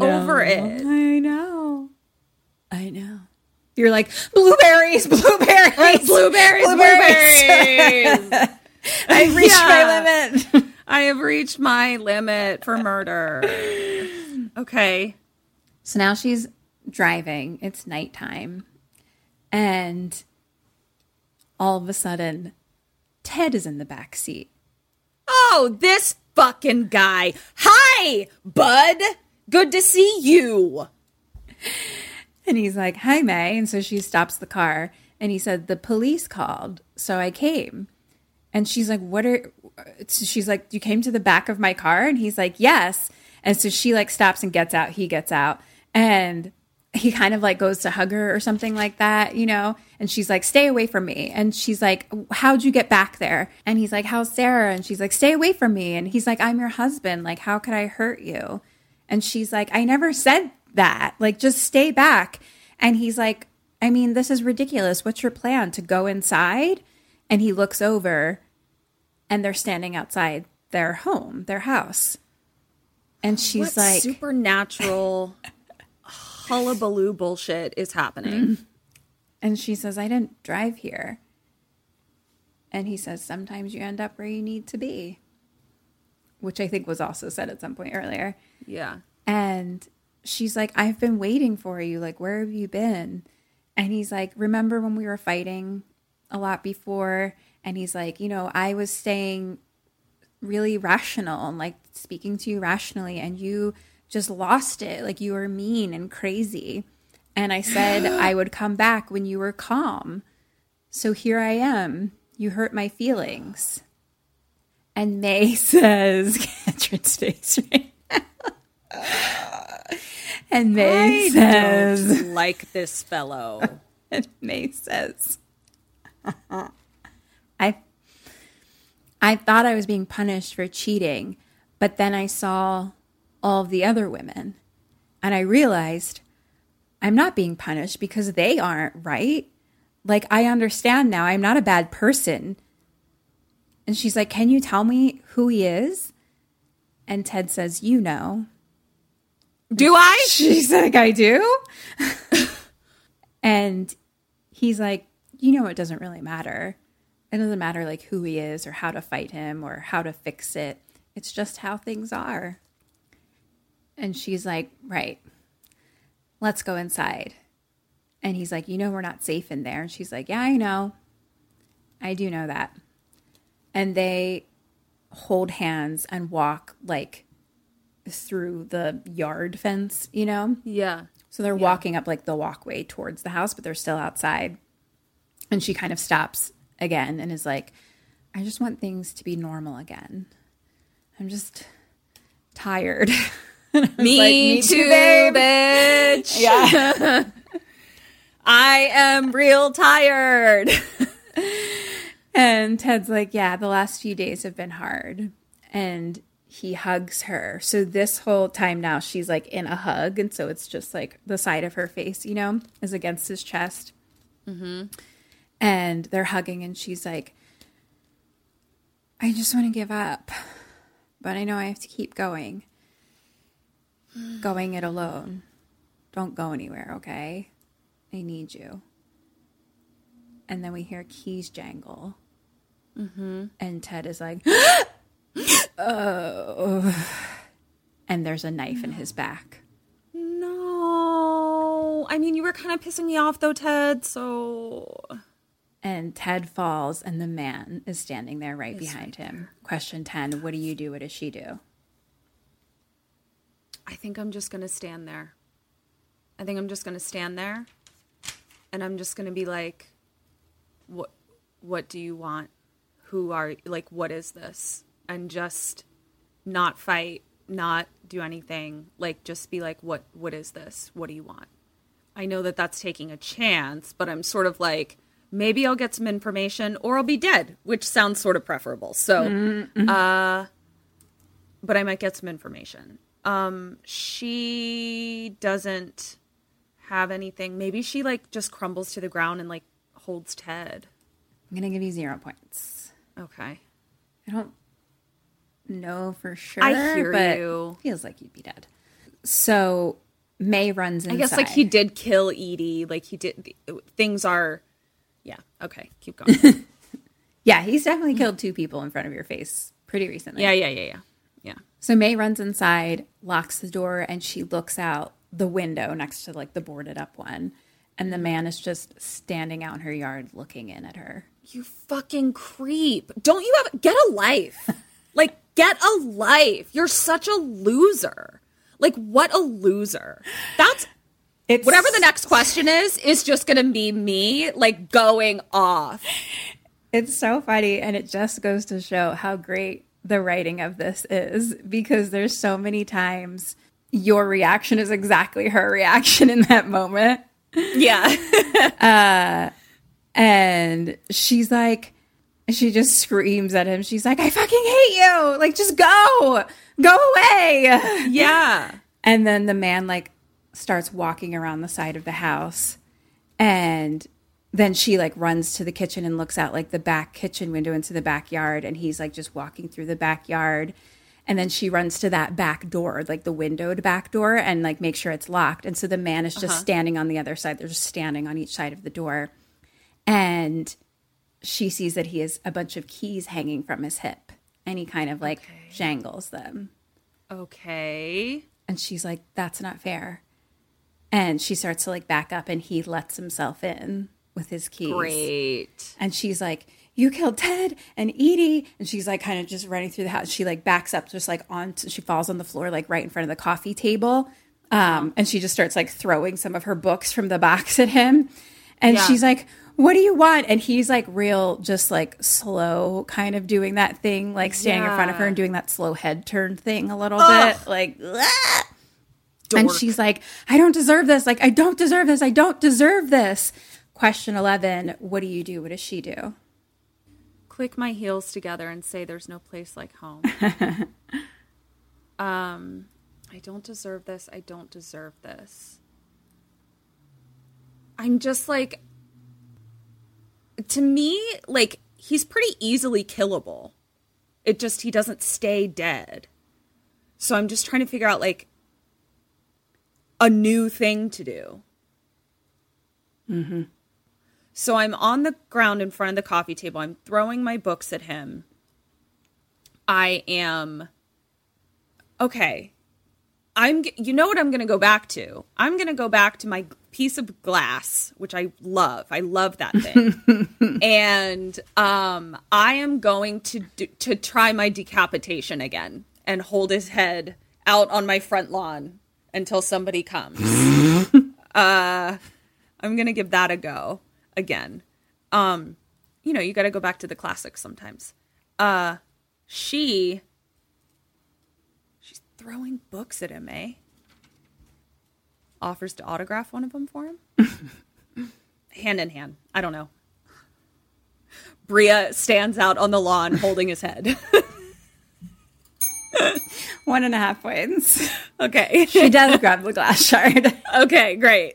over it. I know. I know. You're like, blueberries, blueberries, blueberries, blueberries. I've reached Yeah. my limit. I have reached my limit for murder. Okay. So now she's driving. It's nighttime. And all of a sudden, Ted is in the back seat. Oh, this fucking guy. Hi, bud. Good to see you. And he's like, Hi, May. And so she stops the car. And he said, The police called. So I came. And she's like, What are. So she's like, You came to the back of my car? And he's like, Yes. And so she like stops and gets out. He gets out. And he kind of like goes to hug her or something like that, you know? And she's like, Stay away from me. And she's like, How'd you get back there? And he's like, How's Sarah? And she's like, Stay away from me. And he's like, I'm your husband. Like, how could I hurt you? And she's like, I never said that. Like, just stay back. And he's like, I mean, this is ridiculous. What's your plan to go inside? And he looks over and they're standing outside their home, their house. And she's what like, supernatural hullabaloo bullshit is happening? and she says, I didn't drive here. And he says, sometimes you end up where you need to be, which I think was also said at some point earlier. Yeah. And she's like, I've been waiting for you. Like, where have you been? And he's like, Remember when we were fighting a lot before? And he's like, You know, I was staying really rational and like speaking to you rationally, and you just lost it. Like, you were mean and crazy. And I said I would come back when you were calm. So here I am. You hurt my feelings. And May says, Katrin's face right And May says, Don't like this fellow. and May says, I, I thought I was being punished for cheating, but then I saw all the other women, and I realized I'm not being punished because they aren't right. Like, I understand now. I'm not a bad person. And she's like, Can you tell me who he is? And Ted says, You know. Do I? She's like, I do. and he's like, You know, it doesn't really matter. It doesn't matter like who he is or how to fight him or how to fix it. It's just how things are. And she's like, Right. Let's go inside. And he's like, You know, we're not safe in there. And she's like, Yeah, I know. I do know that. And they hold hands and walk like through the yard fence, you know? Yeah. So they're walking up like the walkway towards the house, but they're still outside. And she kind of stops again and is like, I just want things to be normal again. I'm just tired. Me, like, "Me too, too, babe." bitch. yeah. I am real tired. And Ted's like, Yeah, the last few days have been hard. And he hugs her. So this whole time now, she's like in a hug. And so it's just like the side of her face, you know, is against his chest. Mm-hmm. And they're hugging, and she's like, I just want to give up. But I know I have to keep going. Going it alone. Don't go anywhere, okay? I need you. And then we hear keys jangle. Mm-hmm. And Ted is like, oh. And there's a knife in his back. no. I mean, you were kind of pissing me off though, Ted. So And Ted falls, and the man is standing there right behind him. Question 10 What do you do? What does she do? I think I'm just going to stand there. I think I'm just going to stand there and I'm just going to be like what what do you want? Who are like what is this? And just not fight, not do anything. Like just be like what what is this? What do you want? I know that that's taking a chance, but I'm sort of like maybe I'll get some information or I'll be dead, which sounds sort of preferable. So, uh but I might get some information. Um, she doesn't have anything. Maybe she like just crumbles to the ground and like holds Ted. I'm going to give you zero points. Okay. I don't know for sure. I hear but you. Feels like you'd be dead. So May runs inside. I guess like he did kill Edie. Like he did. Things are. Yeah. Okay. Keep going. Yeah, he's definitely killed two people in front of your face pretty recently. yeah. Yeah. Yeah. Yeah. Yeah. So May runs inside, locks the door, and she looks out the window next to like the boarded up one. And the man is just standing out in her yard looking in at her. You fucking creep. Don't you have get a life? like get a life. You're such a loser. Like what a loser. That's It's whatever the next question is is just going to be me like going off. It's so funny, and it just goes to show how great the writing of this is because there's so many times your reaction is exactly her reaction in that moment. Yeah. Uh, and she's like, she just screams at him. She's like, I fucking hate you. Like, just go, go away. yeah. And then the man like starts walking around the side of the house. And then she like runs to the kitchen and looks out like the back kitchen window into the backyard. And he's like just walking through the backyard. And then she runs to that back door, like the windowed back door, and like make sure it's locked. And so the man is just uh-huh. standing on the other side. They're just standing on each side of the door. And she sees that he has a bunch of keys hanging from his hip. And he kind of like jangles them. Okay. And she's like, that's not fair. And she starts to like back up and he lets himself in with his keys. Great. And she's like, you killed Ted and Edie. And she's like kind of just running through the house. She like backs up just like on, she falls on the floor, like right in front of the coffee table. Um, and she just starts like throwing some of her books from the box at him. And Yeah. she's like, what do you want? And he's like real, just like slow, kind of doing that thing, like standing in front of her and doing that slow head turn thing a little bit. Like, "Ah!" and she's like, I don't deserve this. Like, I don't deserve this. I don't deserve this. Question 11 What do you do? What does she do? click my heels together and say there's no place like home. um I don't deserve this. I don't deserve this. I'm just like to me, like he's pretty easily killable. It just he doesn't stay dead. So I'm just trying to figure out like a new thing to do. Mm-hmm. So I'm on the ground in front of the coffee table. I'm throwing my books at him. I am okay. I'm you know what I'm going to go back to? I'm going to go back to my piece of glass, which I love. I love that thing. and um I am going to do, to try my decapitation again and hold his head out on my front lawn until somebody comes. uh I'm going to give that a go again. Um you know, you got to go back to the classics sometimes. Uh she she's throwing books at him, eh? Offers to autograph one of them for him. hand in hand. I don't know. Brea stands out on the lawn holding his head. One and a half points. okay. She does grab the glass shard. Okay, great.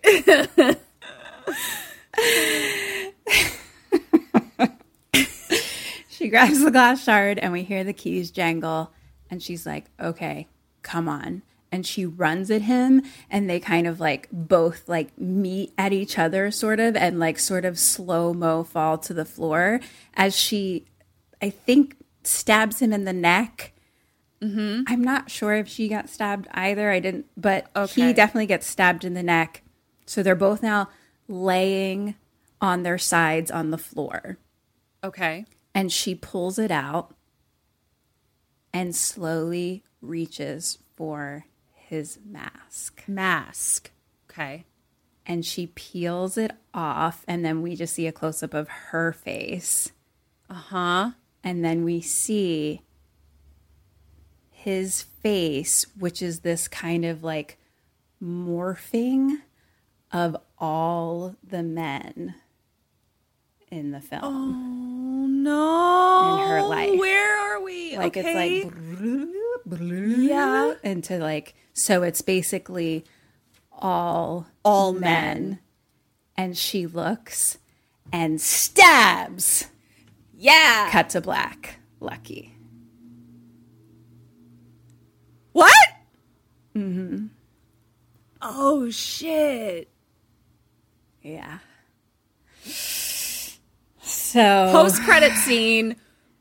She grabs the glass shard and we hear the keys jangle and she's like, "Okay, come on." And she runs at him and they kind of like both like meet at each other sort of and like sort of slow-mo fall to the floor as she I think stabs him in the neck. I'm not sure if she got stabbed either. I didn't, but Okay. he definitely gets stabbed in the neck. So they're both now laying on their sides on the floor Okay. and she pulls it out and slowly reaches for his mask Mask. Okay. and she peels it off and then we just see a close up of her face Uh-huh. and then we see his face which is this kind of like morphing of all the men in the film Oh no. In her life. Where are we? like okay. it's like yeah into like so it's basically all All men. men. and she looks and stabs yeah. cut to black lucky What? Mm-hmm. Oh shit. yeah so Post credit scene.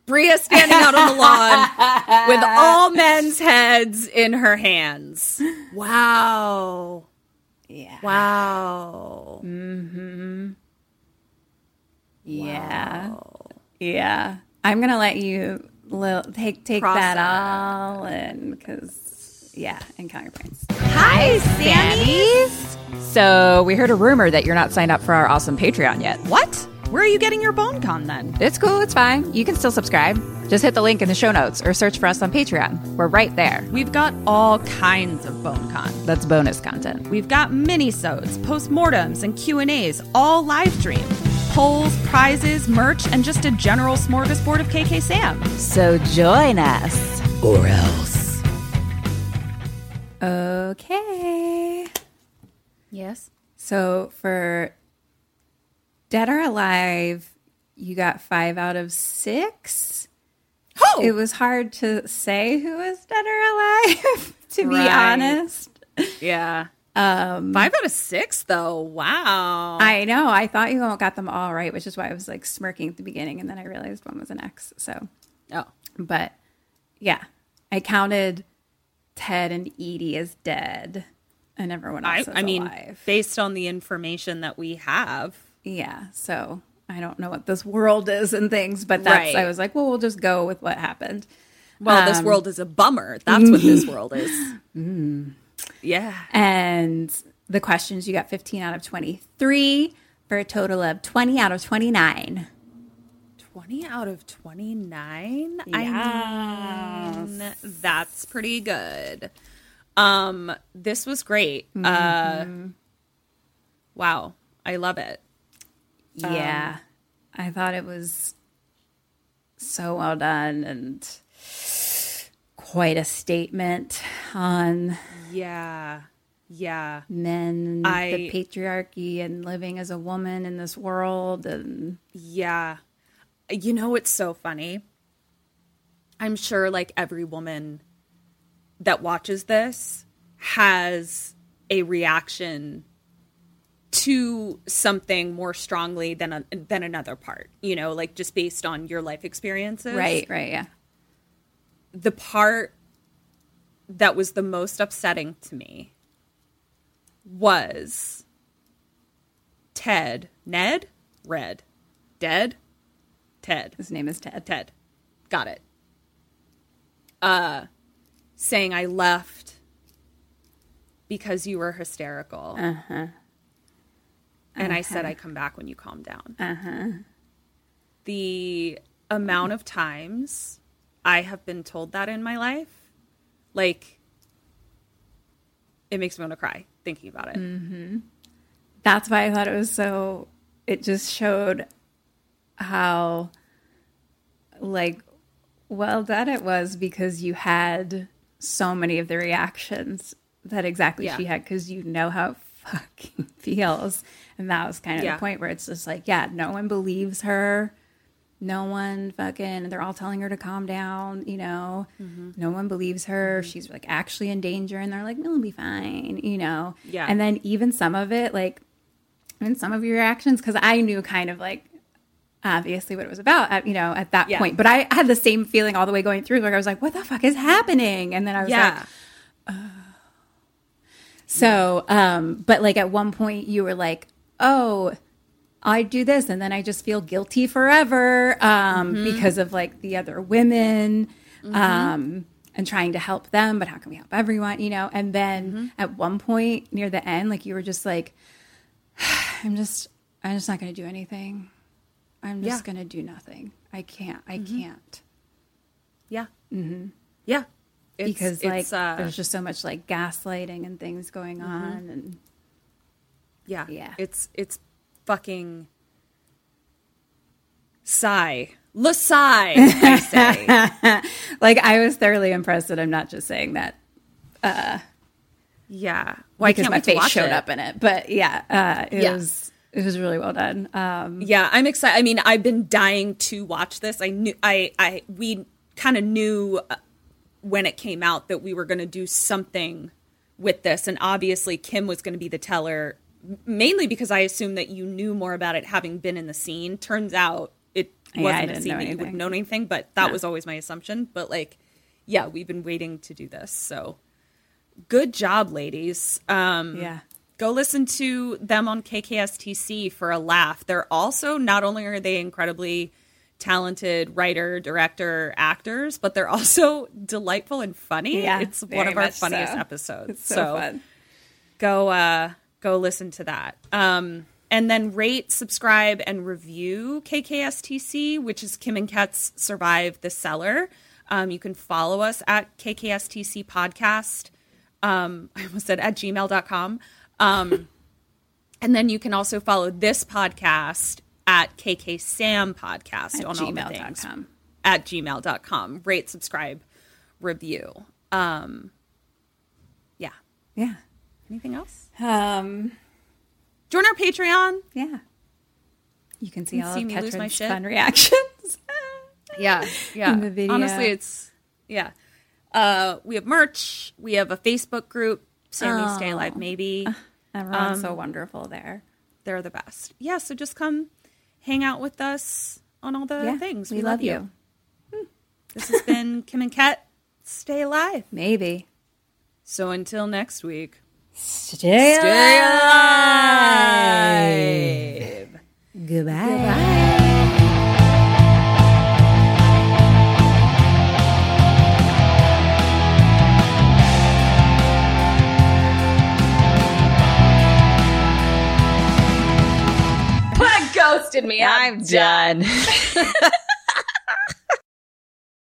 Brea standing out on the lawn with all men's heads in her hands. Wow. yeah Wow. Mm-hmm. Yeah yeah i'm gonna let you li- take take that all and because yeah and count your points Hi, Sammies. So we heard a rumor that you're not signed up for our awesome Patreon yet. What? Where are you getting your bone con then? It's cool, it's fine. You can still subscribe. Just hit the link in the show notes or search for us on Patreon. We're right there. We've got all kinds of bone con. That's bonus content. We've got mini-sodes, postmortems, and Q&As, all live streamed. Polls, prizes, merch, and just a general smorgasbord of KK Sam. So join us. Or else. okay Yes. So for Dead or Alive, you got five out of six. Oh! It was hard to say who was dead or alive, to be Right. honest. Yeah. Um, Five out of six, though. Wow. I know. I thought you all got them all right, which is why I was like smirking at the beginning, and then I realized one was an X. So, oh. but yeah, I counted Ted and Edie as dead, and everyone I, else as I mean, alive. based on the information that we have, Yeah. So I don't know what this world is and things, but that's, Right. I was like, well, we'll just go with what happened. well, this Um, world is a bummer. That's what this world is. Yeah. And the questions, you got 15 out of 23 for a total of 20 out of 29. 20 out of 29? I mean, that's pretty good. Um, this was great. Uh, wow. I love it. Yeah. I thought it was so well done and quite a statement on Yeah. Yeah. men, I- the patriarchy, and living as a woman in this world. And Yeah. You know it's so funny? I'm sure like every woman that watches this has a reaction to something more strongly than a, than another part, you know, like just based on your life experiences. right, right, yeah. The part that was the most upsetting to me was Ted, Ned, Red, Dead, Ted. His name is Ted. Ted. Got it. Uh saying I left because you were hysterical. Uh-huh. And I said I come back when you calm down. Uh-huh. The amount of times I have been told that in my life, like it makes me want to cry thinking about it. Mm-hmm. That's why I thought it was so. It just showed how, like, well done it was because you had so many of the reactions that exactly Yeah. she had because you know how it fucking feels, and that was kind of Yeah. the point where it's just like, yeah, no one believes her. No one fucking, they're all telling her to calm down, you know. Mm-hmm. No one believes her. She's like actually in danger, and they're like, no, it'll be fine, you know. Yeah. And then even some of it, like, in some of your reactions, because I knew kind of like obviously what it was about, at, you know, at that Yeah. point. But I had the same feeling all the way going through. Like I was like, what the fuck is happening? And then I was Yeah. like, so, um, but like at one point you were like, oh, I do this and then I just feel guilty forever um, Mm-hmm. because of like the other women um, and trying to help them. But how can we help everyone, you know? And then Mm-hmm. at one point near the end, like you were just like, I'm just, I'm just not going to do anything. I'm just Yeah. Mm-hmm. going to do nothing. I can't. I can't. Yeah. Mm-hmm. Yeah. It's- because like it's, uh, there's just so much like gaslighting and things going on and Yeah. Yeah. It's it's fucking sigh. Lasai, I say. like I was thoroughly impressed that I'm not just saying that yeah. Why because can't my face showed it? up in it. But yeah, uh, it Yeah. was it was really well done. Um, Yeah, I'm excited. I mean, I've been dying to watch this. I knew I I we kind of knew uh, when it came out that we were going to do something with this and obviously Kim was going to be the teller mainly because I assumed that you knew more about it having been in the scene. Turns out it Yeah, wasn't a scene that you would anything. know anything, but that No. was always my assumption. But like yeah, we've been waiting to do this. So good job, ladies. Um yeah, go listen to them on KKSTC for a laugh. They're also not only are they incredibly talented writer, director, actors, but they're also delightful and funny. Yeah, it's one of our funniest so. episodes. it's so, fun. go uh go listen to that. Um and then rate, subscribe, and review KKSTC, which is Kim and Ket's Survive the Cellar. Um, you can follow us at KKSTC Podcast. Um, I almost said at gmail.com. Um, and then you can also follow this podcast at KK Sam Podcast At on all the things gmail.com. at gmail.com. Rate, subscribe, review. Um, yeah. Yeah. Anything else? Um, Join our Patreon. yeah. You can see You all see of me lose my shit? fun reactions. Yeah, yeah. In the video. Honestly, it's yeah. Uh, we have merch. We have a Facebook group. Sammy Stay Alive, maybe. Everyone's Um, so wonderful there. They're the best. Yeah, so just come hang out with us on all the Yeah, things. we, love you. This has been Kim and Ket. Stay alive. Maybe. So until next week, Stay, stay alive. Goodbye. Ghosted me. I'm done.